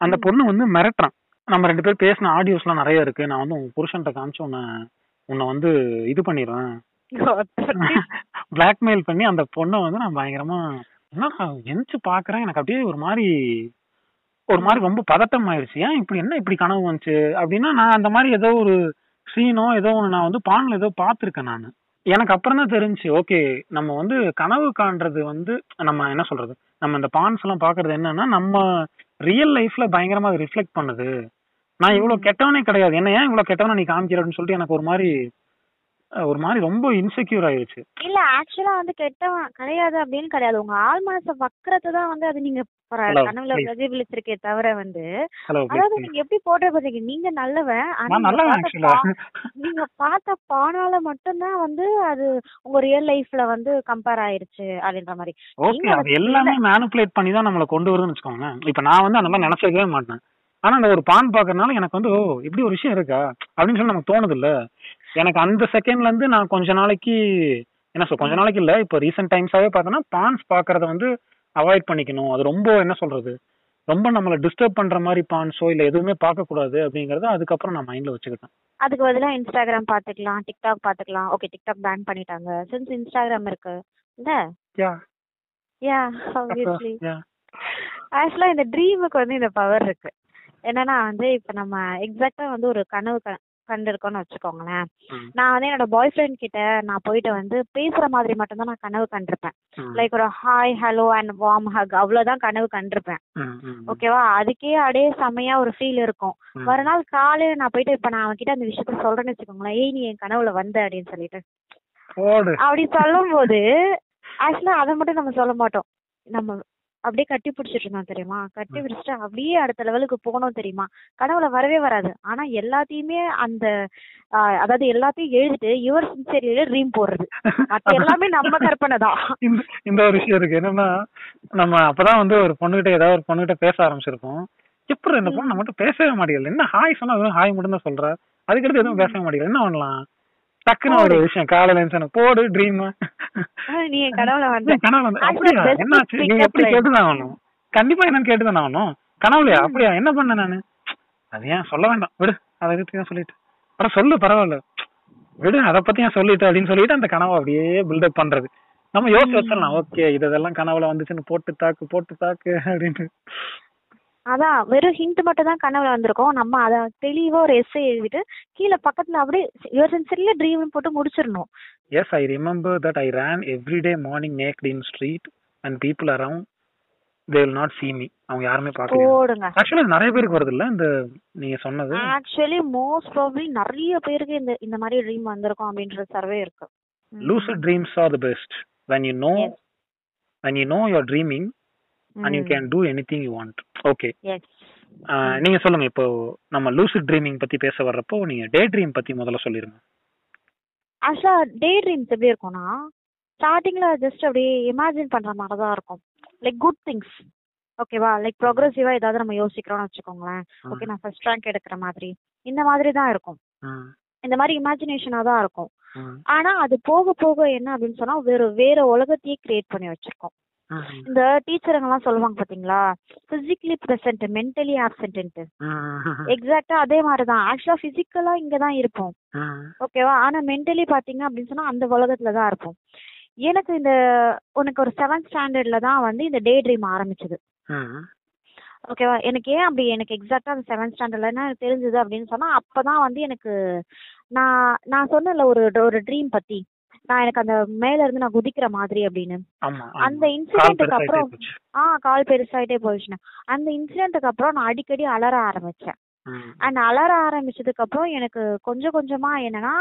அந்த. பொண்ணு வந்து மிரட்டுறான். நம்ம ரெண்டு பேரும் பேசின ஆடியோஸ்லாம் நிறைய இருக்கு. நான் வந்து உங்க புருஷன்ட்ட காமிச்சு உன்னை உன்னை வந்து இது பண்ணிடுவேன் பிளாக்மெயில் பண்ணி அந்த பொண்ணை வந்து நான் பயங்கரமா என்ன எந்திச்சு பாக்குறேன். எனக்கு அப்படியே ஒரு மாதிரி ஒரு மாதிரி ரொம்ப பதட்டம் ஆயிடுச்சு. ஏன் இப்படி என்ன இப்படி கனவு வந்துச்சு? அப்படின்னா நான் அந்த மாதிரி ஏதோ ஒரு சீனோ ஏதோ ஒன்று நான் வந்து பான்ல ஏதோ பார்த்துருக்கேன் நான். எனக்கு அப்புறம் தான் தெரிஞ்சு ஓகே நம்ம வந்து கனவு காண்றது வந்து நம்ம என்ன சொல்றது? நம்ம இந்த பான்ஸ் எல்லாம் பாக்குறது என்னன்னா நம்ம ரியல் லைஃப்ல பயங்கரமா ரிஃப்ளெக்ட் பண்ணுது. நான் இவ்வளவு கெட்டவனே கிடையாது. என்ன ஏன் இவ்வளவு கெட்டவன நீ காமிக்கிற அப்படின்னு சொல்லிட்டு எனக்கு ஒரு மாதிரி ஒரு மாதிரி ரொம்ப இன்செக்யூர் ஆயிருச்சு. இல்ல ஆக்சுவலா வந்து கெட்டவன் கிடையாது அப்படின்னு கிடையாது. உங்க ஆள் மனச வக்கறத தான் வந்து அது நீங்க கனவுல. பிரதிபலிச்சிருக்கே தவிர வந்து. அதாவது நீங்க எப்படி போட்டு பாத்தீங்க நீங்க நல்லவன் நீங்க பார்த்த பானால மட்டும்தான் வந்து அது உங்க ரியல் லைஃப்ல வந்து கம்பேர் ஆயிருச்சு அப்படின்ற மாதிரி. ஓகே அது எல்லாமே மேனிபுலேட் பண்ணி தான் நம்மளை கொண்டு வருதுன்னு வச்சுக்கோங்களேன். இப்ப நான் வந்து அந்த மாதிரி நினைச்சிருக்கவே மாட்டேன். ஆனா அந்த ஒரு பான் பாக்குறதுனால எனக்கு வந்து ஓ இப்படி ஒரு விஷயம் இருக்கா? அப்படின்னு சொல்லி நமக்கு தோணுது இல்ல எனக்கு அந்த செகண்ட்ல இருந்து நான் கொஞ்ச நாளைக்கு என்ன சொல் கொஞ்ச நாளைக்கு இல்ல இப்ப ரீசெண்ட் டைம்ஸாவே பார்த்தோன்னா பான்ஸ் பாக்குறத வந்து அவாய்ட் பண்ணிக்கணும். அது ரொம்ப என்ன சொல்றது ரொம்ப நம்மள டிஸ்டர்ப் பண்ற மாதிரி பான்ஸோ இல்ல எதுவுமே பார்க்க கூடாது அப்படிங்கறத அதுக்கப்புறம் நான் மைண்ட்ல வச்சுக்கிட்டேன். அதுக்கு பதிலா இன்ஸ்டாகிராம் பாத்துக்கலாம் டிக்டாக் பாத்துக்கலாம் ஓகே டிக்டாக் பேன் பண்ணிட்டாங்க. சின்ஸ் இன்ஸ்டாகிராம் இருக்கு இல்ல? யா யா ஆப்வியஸ்லி யா ஆக்சுவலா இந்த ட்ரீமுக்கு வந்து இந்த பவர் இருக்கு. என்னன்னா வந்து இப்ப நம்ம எக்ஸாக்டா வந்து ஒரு கனவு கண்டிருக்கோம்னு வச்சுக்கோங்களேன். நான் வந்து என்னோட பாய் ஃப்ரெண்ட் கிட்ட நான் போயிட்டு வந்து பேசுற மாதிரி மட்டும்தான் நான் கனவு கண்டிருப்பேன். லைக் ஒரு hi hello and warm hug அவ்வளவுதான் கனவு கண்டிருப்பேன். ஓகேவா அதுக்கே அப்படியே செமையா ஒரு ஃபீல் இருக்கும். மறுநாள் காலையில நான் போயிட்டு இப்ப நான் அவன்கிட்ட அந்த விஷயத்த சொல்றேன்னு வச்சுக்கோங்களேன். ஏய் நீ என் கனவுல வந்த அப்படின்னு சொல்லிட்டு. போடு. அப்படி சொல்லும் போது ஆக்சுவலா அதை மட்டும் நம்ம சொல்ல மாட்டோம். நம்ம அப்படியே கட்டி பிடிச்சிட்டு இருந்தோம் தெரியுமா? கட்டி பிடிச்சிட்டு அப்படியே அடுத்த லெவலுக்கு போனோம் தெரியுமா? கனவுல வரவே வராது. ஆனா எல்லாத்தையுமே அந்த ஆஹ், அதாவது எல்லாத்தையும் எழுதிட்டு யுவர் சின்சியர்ல ட்ரீம் போடுறது. மத்த எல்லாமே நம்ம கற்பனை தான். இந்த ஒரு விஷயம் இருக்கு. என்னன்னா நம்ம அப்பதான் வந்து ஒரு பொண்ணுகிட்ட ஏதாவது ஒரு பொண்ணுகிட்ட பேச ஆரம்பிச்சிருப்போம். எப்படி இந்த பொண்ணு நம்மகிட்ட பேசவே மாட்டேங்குது. என்ன ஹாய் சொன்னா ஹாய் மட்டும் தான் சொல்ற. அதுக்கடுத்து எதுவும் பேசவே மாட்டேங்குது. என்ன பண்ணலாம்? டக்குன்னு ஒரு விஷயம் காலையில எழுந்துச்சு போடு ட்ரீம் நீ கனவுல வந்து கனவுல வந்து அப்படியா? என்னாச்சு? நீங்க எப்படி. கேட்டுதான் ஆகணும். கண்டிப்பா என்னன்னு கேட்டுதான் ஆகணும். கனவுலையா? அப்படியா? என்ன பண்ண நானு? அது ஏன் சொல்ல வேண்டாம். விடு அதை பத்தி தான் சொல்லிட்டு. அப்புறம் சொல்லு பரவாயில்ல. விடு அதை பத்தி ஏன் சொல்லிட்டு அப்படின்னு சொல்லிட்டு அந்த கனவை அப்படியே பில்டப் பண்றது. நம்ம யோசிச்சு வச்சிடலாம். ஓகே இதெல்லாம் கனவுல வந்துச்சுன்னு போட்டு தாக்கு போட்டு தாக்கு அப்படின்ட்டு. அதான் வெறும் ஹிண்ட் மட்டும் தான் கனவுல வந்திருக்கோம். நம்ம அத தெளிவா ஒரு எஸ்ஸை எழுதிட்டு கீழே பக்கத்துல அப்படியே யுவர் சின்சியர்ல ட்ரீம் போட்டு முடிச்சிடணும். Yes I remember that I ran everyday morning naked in street and people around they will not see me. அவங்க யாருமே பார்க்கல போடுங்க. ஆக்சுவலா நிறைய பேருக்கு வருது இல்ல இந்த நீங்க சொன்னது? ஆக்சுவலி மோஸ்ட் ப்ராபப்ளி நிறைய பேருக்கு இந்த இந்த மாதிரி ட்ரீம் வந்திருக்கும் அப்படின்ற சர்வே இருக்கு. ம். lucid dreams are the best. When you know Yes. when you know you're dreaming and you ம். can do anything you want. Okay. Yes. ஆஹ் நீங்க சொல்லுங்க. இப்போ நம்ம lucid dreaming பத்தி பேச வர்றப்போ நீங்க டே ட்ரீம் பத்தி முதல்ல சொல்லிருங்க. ஆக்சுவலா டே ட்ரீம்ஸ் எப்படி இருக்கும்னா ஸ்டார்டிங்ல ஜஸ்ட் அப்படியே இமேஜின் பண்ற மாதிரி தான் இருக்கும். லைக் குட் திங்ஸ் ஓகேவா லைக் ப்ரோக்ரஸிவா ஏதாவது நம்ம யோசிக்கிறோம்னு வச்சுக்கோங்களேன். ஓகே நான் ஃபர்ஸ்ட் ரேங்க் எடுக்கிற மாதிரி. இந்த மாதிரி தான் இருக்கும். இந்த மாதிரி இமேஜினேஷனா தான் இருக்கும். ஆனா அது போக போக என்ன அப்படின்னு சொன்னா வேற வேற உலகத்தையே கிரியேட் பண்ணி வச்சிருக்கோம். இந்த டீச்சருங்க எல்லாம் சொல்லுவாங்க பாத்தீங்களா? பிசிக்கலி பிரசன்ட் மென்டலி ஆப்சென்ட் எக்ஸாக்டா அதே மாதிரிதான். ஆக்சுவலா பிசிக்கலா இங்க தான் இருப்போம் ஓகேவா ஆனா மென்டலி பாத்தீங்க அப்படின்னு சொன்னா அந்த உலகத்துல தான் இருப்போம். எனக்கு இந்த உனக்கு ஒரு செவன்த் ஸ்டாண்டர்ட்ல தான் வந்து இந்த டே ட்ரீம் ஆரம்பிச்சது. ஓகேவா எனக்கு ஏன் அப்படி எனக்கு எக்ஸாக்டா அந்த செவன்த் ஸ்டாண்டர்ட்ல என்ன தெரிஞ்சது அப்படின்னு சொன்னா அப்பதான் வந்து எனக்கு நான் நான் சொன்னேன்ல ஒரு ஒரு ட்ரீம் பத்தி. நான் எனக்கு அந்த மேல இருந்து நான் குதிக்கிற மாதிரி அப்படின்னு. அந்த இன்சிடென்ட்டுக்கு அப்புறம். ஆ கால் பெருசாயிட்டே போயிடுச்சுன்னு அந்த இன்சிடென்ட்டுக்கு அப்புறம் நான் அடிக்கடி அலற ஆரம்பிச்சேன். அண்ட் அலற ஆரம்பிச்சதுக்கு அப்புறம் எனக்கு கொஞ்சம் கொஞ்சமா என்னன்னா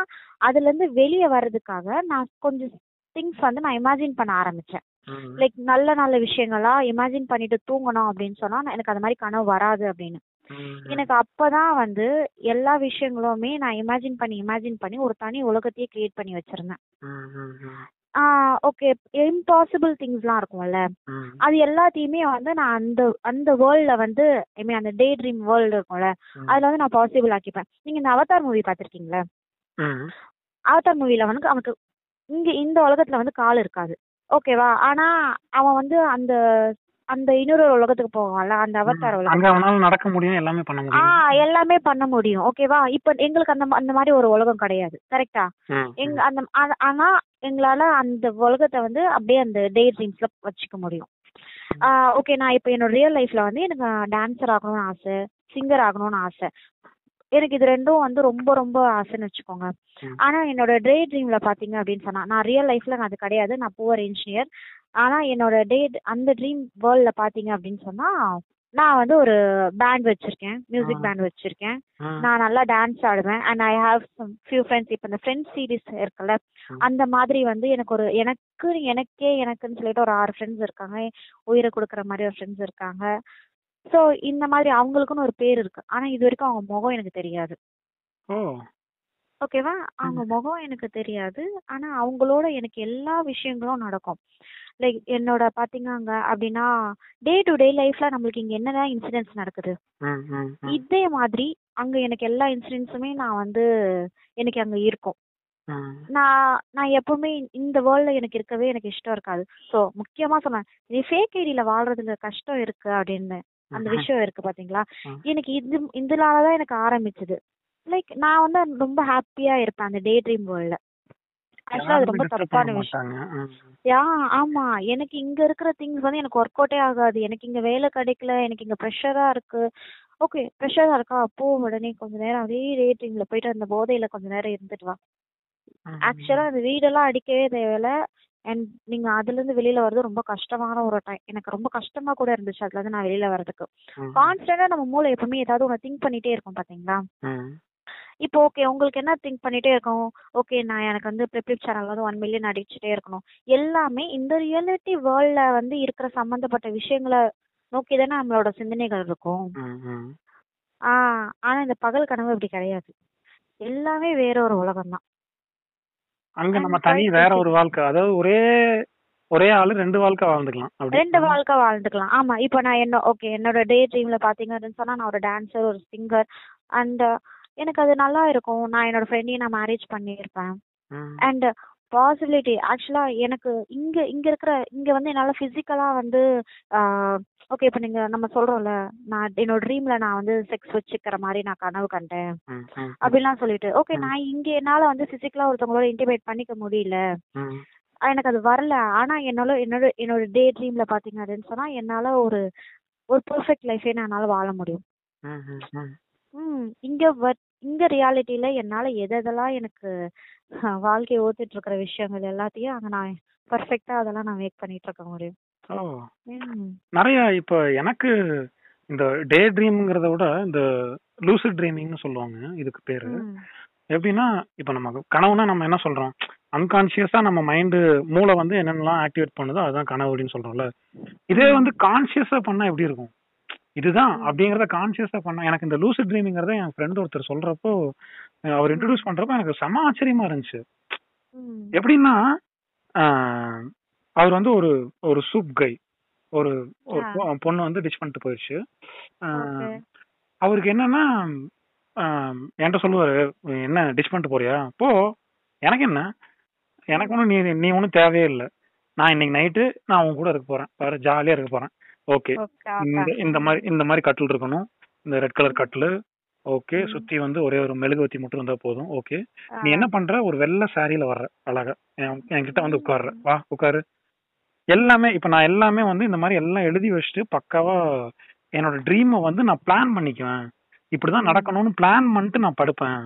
அதுல இருந்து வெளியே வர்றதுக்காக நான் கொஞ்சம் திங்ஸ் வந்து நான் இமேஜின் பண்ண ஆரம்பிச்சேன். லைக் நல்ல நல்ல விஷயங்களா இமேஜின் பண்ணிட்டு தூங்கணும் அப்படின்னு சொன்னா எனக்கு அந்த மாதிரி கனவு வராது அப்படின்னு. எனக்கு அப்பதான் வந்து எல்லா விஷயங்களுமே நான் இமேஜின் பண்ணி இமேஜின் பண்ணி ஒரு தனி உலகத்தையே கிரியேட் பண்ணி வச்சிருந்தேன். ஓகே இம்பாசிபிள் திங்ஸ்லாம் இருக்கும்ல. அது எல்லாத்தையுமே வந்து நான் அந்த அந்த வேர்ல்ட்ல வந்து ஐ மீன் அந்த டே ட்ரீம் வேர்ல்டு இருக்கும்ல. அதுல வந்து நான் பாசிபிள் ஆக்கிப்பேன். நீங்க இந்த அவதார் மூவி பாத்திருக்கீங்களா அவதார் மூவில வந்து அவனுக்கு இங்க இந்த உலகத்துல வந்து கால் இருக்காது. ஓகேவா ஆனா அவன் வந்து அந்த அந்த இன்னொரு உலகத்துக்கு போவான்ல அந்த அவதார். உலகம் நடக்க முடியும் எல்லாமே பண்ண ஆ முடியும் எல்லாமே பண்ண முடியும். ஓகேவா இப்ப எங்களுக்கு அந்த அந்த மாதிரி ஒரு உலகம் கிடையாது. கரெக்டா ம், எங்க அந்த ஆ- ஆனா எங்களால அந்த உலகத்தை வந்து அப்படியே அந்த டே ட்ரீம்ஸ்ல வச்சுக்க முடியும். ஓகே நான் இப்போ என்னோட ரியல் லைஃப்ல வந்து எனக்கு டான்சர் ஆகணும்னு ஆசை சிங்கர் ஆகணும்னு ஆசை. எனக்கு இது ரெண்டும் வந்து ரொம்ப ரொம்ப ஆசைன்னு வச்சுக்கோங்க. ஆனா என்னோட டே ட்ரீம்ல பாத்தீங்க அப்படின்னு சொன்னா நான் ரியல் லைஃப்ல நான் அது கிடையாது. நான் புவர் இன்ஜினியர் ஆனா என்னோட டே அந்த ட்ரீம் வேர்ல்ட்ல பாத்தீங்க அப்படின்னு சொன்னா நான் வந்து ஒரு பேண்ட் வச்சிருக்கேன். மியூசிக். பேண்ட் வச்சிருக்கேன். நான் நல்லா டான்ஸ் ஆடுவேன். And I have some few friends இப்போ இந்த ஃப்ரெண்ட்ஸ் சீரிஸ் இருக்குல்ல. அந்த மாதிரி வந்து எனக்கு ஒரு எனக்கு எனக்கே எனக்குன்னு சொல்லிட்டு ஒரு ஆறு ஃப்ரெண்ட்ஸ் இருக்காங்க. உயிரை கொடுக்குற மாதிரி ஒரு ஃப்ரெண்ட்ஸ் இருக்காங்க. ஸோ இந்த மாதிரி அவங்களுக்குன்னு ஒரு பேர் இருக்கு. ஆனா இது வரைக்கும் அவங்க முகம் எனக்கு தெரியாது. ஓகேவா அவங்க முகம் எனக்கு தெரியாது. ஆனா அவங்களோட எனக்கு எல்லா விஷயங்களும் நடக்கும். லைக் என்னோட பாத்தீங்க அப்படின்னா டே டு டே லைஃப்ல நம்மளுக்கு இங்க என்னென்ன இன்சிடென்ட்ஸ் நடக்குது? இதே மாதிரி அங்க எனக்கு எல்லா இன்சிடென்ட்ஸுமே நான் வந்து எனக்கு அங்க இருக்கும். நான் நான் எப்பவுமே இந்த வேர்ல்ட்ல எனக்கு இருக்கவே எனக்கு இஷ்டம் இருக்காது. ஸோ முக்கியமா சொன்னேன் நீ ஃபேக் ஐடியில வாழ்றதுல கஷ்டம் இருக்கு அப்படின்னு அந்த. விஷயம் இருக்கு பாத்தீங்களா. எனக்கு இது இதனாலதான் எனக்கு ஆரம்பிச்சது. லைக் நான் வந்து ரொம்ப ஹாப்பியா இருப்பேன் அந்த டே ட்ரீம் வேர்ல்ட்ல ஆக்சுவலா அது ரொம்ப தப்பான விஷயம். யா ஆமா. எனக்கு இங்க இருக்கிற திங்ஸ் வந்து எனக்கு ஒர்க் அவுட்டே ஆகாது. எனக்கு இங்க வேலை கிடைக்கல. எனக்கு இங்க ப்ரெஷரா இருக்கு. ஓகே ப்ரெஷரா இருக்கா? போ உடனே கொஞ்ச நேரம் அதே ரேட்டிங்ல போயிட்டு அந்த போதையில கொஞ்ச நேரம் இருந்துட்டு வா. ஆக்சுவலா அந்த வீடெல்லாம் அடிக்கவே தேவையில்ல. அண்ட் நீங்க அதுல இருந்து வெளியில வர்றது ரொம்ப கஷ்டமான ஒரு டைம் எனக்கு ரொம்ப கஷ்டமா கூட இருந்துச்சு அதுல இருந்து நான் வெளியில வர்றதுக்கு. கான்ஸ்டன்டா நம்ம மூளை எப்பவுமே ஏதாவது ஒண்ணு திங்க் பண்ணிட்டே இருக்கும் பாத்தீங்களா? இப்போ ஓகே உங்களுக்கு என்ன திங்க் பண்ணிட்டே இருக்கும் ஓகே நான் எனக்கு வந்து ப்ரிப்ளிப் சேனல் வந்து ஒன் மில்லியன் அடிச்சுட்டே இருக்கணும். எல்லாமே இந்த ரியாலிட்டி வேர்ல்ட்ல வந்து இருக்கிற சம்பந்தப்பட்ட விஷயங்களை நோக்கி தானே நம்மளோட சிந்தனைகள் இருக்கும். ம், ம். ஆஹ் ஆனா இந்த பகல் கனவு இப்படி கிடையாது. எல்லாமே வேற ஒரு உலகம் தான். அங்க நம்ம தனி வேற. ஒரு வாழ்க்கை அதாவது ஒரே ஒரே ஆளு ரெண்டு வாழ்க்கை வாழ்ந்துக்கலாம் ரெண்டு வாழ்க்கை வாழ்ந்துக்கலாம். ஆமா இப்போ நான் என்ன ஓகே என்னோட டே ட்ரீம்ல பாத்தீங்க அப்படின்னு சொன்னா நான் ஒரு டான்சர் ஒரு சிங்கர் அண்ட் எனக்கு அது நல்லா இருக்கும். நான் என்னோட ஃப்ரெண்டையும் நான் மேரேஜ் பண்ணியிருப்பேன். அண்ட் பாசிபிலிட்டி ஆக்சுவலா எனக்கு இங்க இங்க இருக்கிற இங்க வந்து என்னால பிசிக்கலா வந்து ஓகே இப்போ நீங்க நம்ம சொல்றோம்ல நான் என்னோட ட்ரீம்ல நான் வந்து செக்ஸ் வச்சுக்கிற மாதிரி நான் கனவு கண்டேன். அப்படிலாம் சொல்லிட்டு ஓகே. நான் இங்க என்னால வந்து பிசிக்கலா ஒருத்தவங்களோட இன்டிமேட் பண்ணிக்க முடியல. எனக்கு அது வரல. ஆனா என்னால என்னோட என்னோட டே ட்ரீம்ல பாத்தீங்க அப்படின்னு சொன்னா என்னால ஒரு ஒரு பெர்ஃபெக்ட் லைஃபே என்னால வாழ முடியும். இங்க இங்க ரியாலிட்டியில என்னால எது எதெல்லாம் எனக்கு வாழ்க்கையை ஓட்டிட்டு இருக்கிற விஷயங்கள் எல்லாத்தையும் அங்க நான் பர்ஃபெக்டா அதெல்லாம் நான் மேக் பண்ணிட்டு இருக்க முடியும். ஓ. ம். நிறைய இப்ப எனக்கு இந்த டே ட்ரீம்ங்கிறத விட இந்த லூசிட் ட்ரீமிங்னு சொல்லுவாங்க இதுக்கு பேரு. ம். எப்படின்னா இப்ப நம்ம கனவுனா நம்ம என்ன சொல்றோம்? அன்கான்சியஸா நம்ம மைண்டு மூளை வந்து என்னென்னலாம் ஆக்டிவேட் பண்ணுதோ அதுதான் கனவு அப்படின்னு சொல்றோம்ல. இதே வந்து கான்சியஸா பண்ணா எப்படி இருக்கும்? இதுதான். அப்படிங்கறத கான்சியஸா பண்ணா எனக்கு இந்த லூசிட் ட்ரீமிங்கிறத என் ஃப்ரெண்ட் ஒருத்தர் சொல்றப்போ அவர் இன்ட்ரடியூஸ் பண்றப்போ எனக்கு செம ஆச்சரியமா இருந்துச்சு. எப்படின்னா அவர் வந்து ஒரு ஒரு சூப் கை ஒரு ஒரு பொண்ணு வந்து டிச் பண்ணிட்டு போயிடுச்சு அவருக்கு என்னன்னா என்கிட்ட சொல்லுவாரு என்ன டிச் பண்ணிட்டு போறியா? போ. எனக்கு என்ன? எனக்கு ஒன்றும் நீ நீ ஒன்றும் தேவையே இல்லை. நான் இன்னைக்கு நைட்டு நான் உன் கூட இருக்க போறேன். வேற ஜாலியா இருக்க போறேன். ஓகே இந்த இந்த மாதிரி இந்த மாதிரி கட்டில் இருக்கணும். இந்த ரெட் கலர் கட்டில். ஓகே. சுத்தி வந்து ஒரே ஒரு மெழுகுவத்தி மட்டும் இருந்தா போதும். ஓகே நீ என்ன பண்ற? ஒரு வெள்ளை சாரியில வர்ற அழகா. என் என்கிட்ட வந்து உட்கார்ற. வா உட்காரு. எல்லாமே இப்ப நான் எல்லாமே வந்து இந்த மாதிரி எல்லாம் எழுதி வச்சுட்டு பக்காவா என்னோட ட்ரீமை வந்து நான் பிளான் பண்ணிக்குவேன். இப்படிதான். நடக்கணும்னு பிளான் பண்ணிட்டு நான் படுப்பேன்.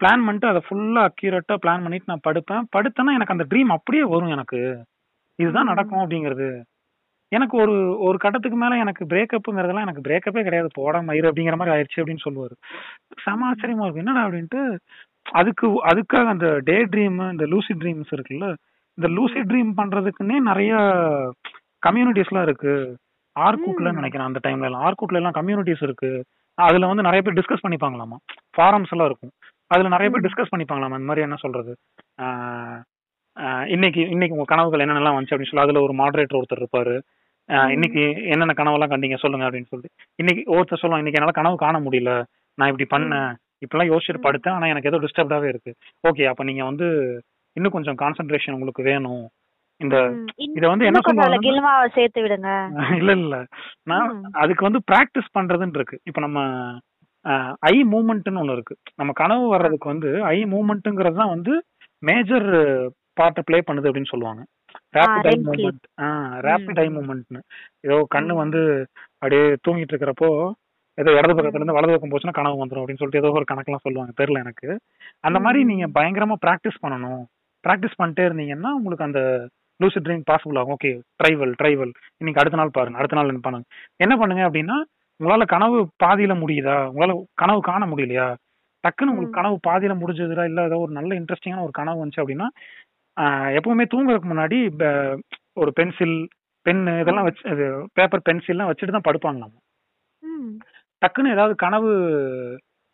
பிளான் பண்ணிட்டு அதை ஃபுல்லா அக்யூரேட்டா பிளான் பண்ணிட்டு நான் படுப்பேன். படுத்தேன்னா எனக்கு அந்த ட்ரீம் அப்படியே வரும் எனக்கு. இதுதான். நடக்கும் அப்படிங்கிறது. எனக்கு ஒரு ஒரு கட்டத்துக்கு மேல எனக்கு பிரேக்கப்புங்கிறதெல்லாம் எனக்கு பிரேக்கப்பே கிடையாது. போடா மயிறு அப்படிங்கிற மாதிரி ஆயிடுச்சு அப்படின்னு சொல்லுவாரு. செம ஆச்சரியமா இருக்கும் என்னடா அப்படின்ட்டு அதுக்கு அதுக்காக அந்த டே ட்ரீம் இந்த லூசி ட்ரீம்ஸ் இருக்குல்ல இந்த லூசி ட்ரீம் பண்றதுக்குன்னே நிறைய கம்யூனிட்டிஸ்லாம் இருக்கு. ஆர்கூட்ல. நினைக்கிறேன் அந்த டைம்ல எல்லாம். ஆர்கூட்ல எல்லாம் கம்யூனிட்டிஸ் இருக்கு. அதுல வந்து நிறைய பேர் டிஸ்கஸ் பண்ணிப்பாங்களாமா? ஃபாரம்ஸ் எல்லாம் இருக்கும். அதுல நிறைய பேர். டிஸ்கஸ் பண்ணிப்பாங்களாமா? இந்த மாதிரி என்ன சொல்றது? இன்னைக்கு இன்னைக்கு உங்க கனவுகள் என்னென்னலாம் வந்துச்சு அப்படின்னு சொல்லி அதுல ஒரு மாடரேட்டர் ஒருத்தர் இருப்பாரு. இன்னைக்கு என்னென்ன கனவெல்லாம் கண்டீங்க சொல்லுங்க அப்படின்னு சொல்லிட்டு. இன்னைக்கு ஒருத்தர் சொல்லுவாங்க இன்னைக்கு என்னால கனவு காண முடியல. நான் இப்படி பண்ணேன். இப்படிலாம் யோசிச்சுட்டு. படுத்தேன். ஆனா எனக்கு ஏதோ டிஸ்டர்ப்டாவே இருக்கு. ஓகே அப்ப நீங்க வந்து இன்னும் கொஞ்சம் கான்சென்ட்ரேஷன் உங்களுக்கு வேணும். இந்த இத வந்து என்ன கில்மாவை சேர்த்து விடுங்க. இல்ல இல்ல. நான். அதுக்கு வந்து பிராக்டிஸ் பண்றதுன்னு இருக்கு. இப்ப நம்ம ஐ மூமெண்ட்னு ஒண்ணு இருக்கு. நம்ம கனவு வர்றதுக்கு வந்து ஐ மூமெண்ட்ங்கிறது தான் வந்து மேஜர் பார்ட்டை ப்ளே பண்ணுது அப்படின்னு சொல்லுவாங்க rapid eye. Movement rapid eye. மூமெண்ட்னு ஏதோ கண்ணு. வந்து அப்படியே தூங்கிட்டு இருக்கிறப்போ ஏதோ இடது பக்கத்துல. இருந்து வலது பக்கம் போச்சுன்னா கனவு வந்துரும் அப்படின்னு சொல்லிட்டு ஏதோ ஒரு கணக்கெல்லாம் சொல்லுவாங்க தெரியல எனக்கு அந்த மாதிரி. நீங்க பயங்கரமா பிராக்டிஸ் பண்ணணும் பிராக்டிஸ் பண்ணிட்டே இருந்தீங்கன்னா உங்களுக்கு அந்த லூசி ட்ரீம் பாசிபிள் ஆகும் ஓகே ட்ரைவல் ட்ரைவல் இன்னைக்கு அடுத்த நாள் பாருங்க அடுத்த நாள் பண்ணுங்க என்ன பண்ணுங்க அப்படின்னா உங்களால கனவு பாதியில முடியுதா உங்களால கனவு காண முடியலையா டக்குன்னு உங்களுக்கு. கனவு பாதியில முடிஞ்சதுடா இல்ல ஏதோ ஒரு நல்ல இன்ட்ரெஸ்டிங்கான ஒரு கனவு வந்துச்சு அப்படின்னா எப்பவுமே தூங்குறதுக்கு முன்னாடி ஒரு பென்சில் பென் இதெல்லாம் வச்சு பேப்பர் பென்சில்லாம் வச்சுட்டு தான் படுப்பாங்களாம் ம். டக்குன்னு ஏதாவது கனவு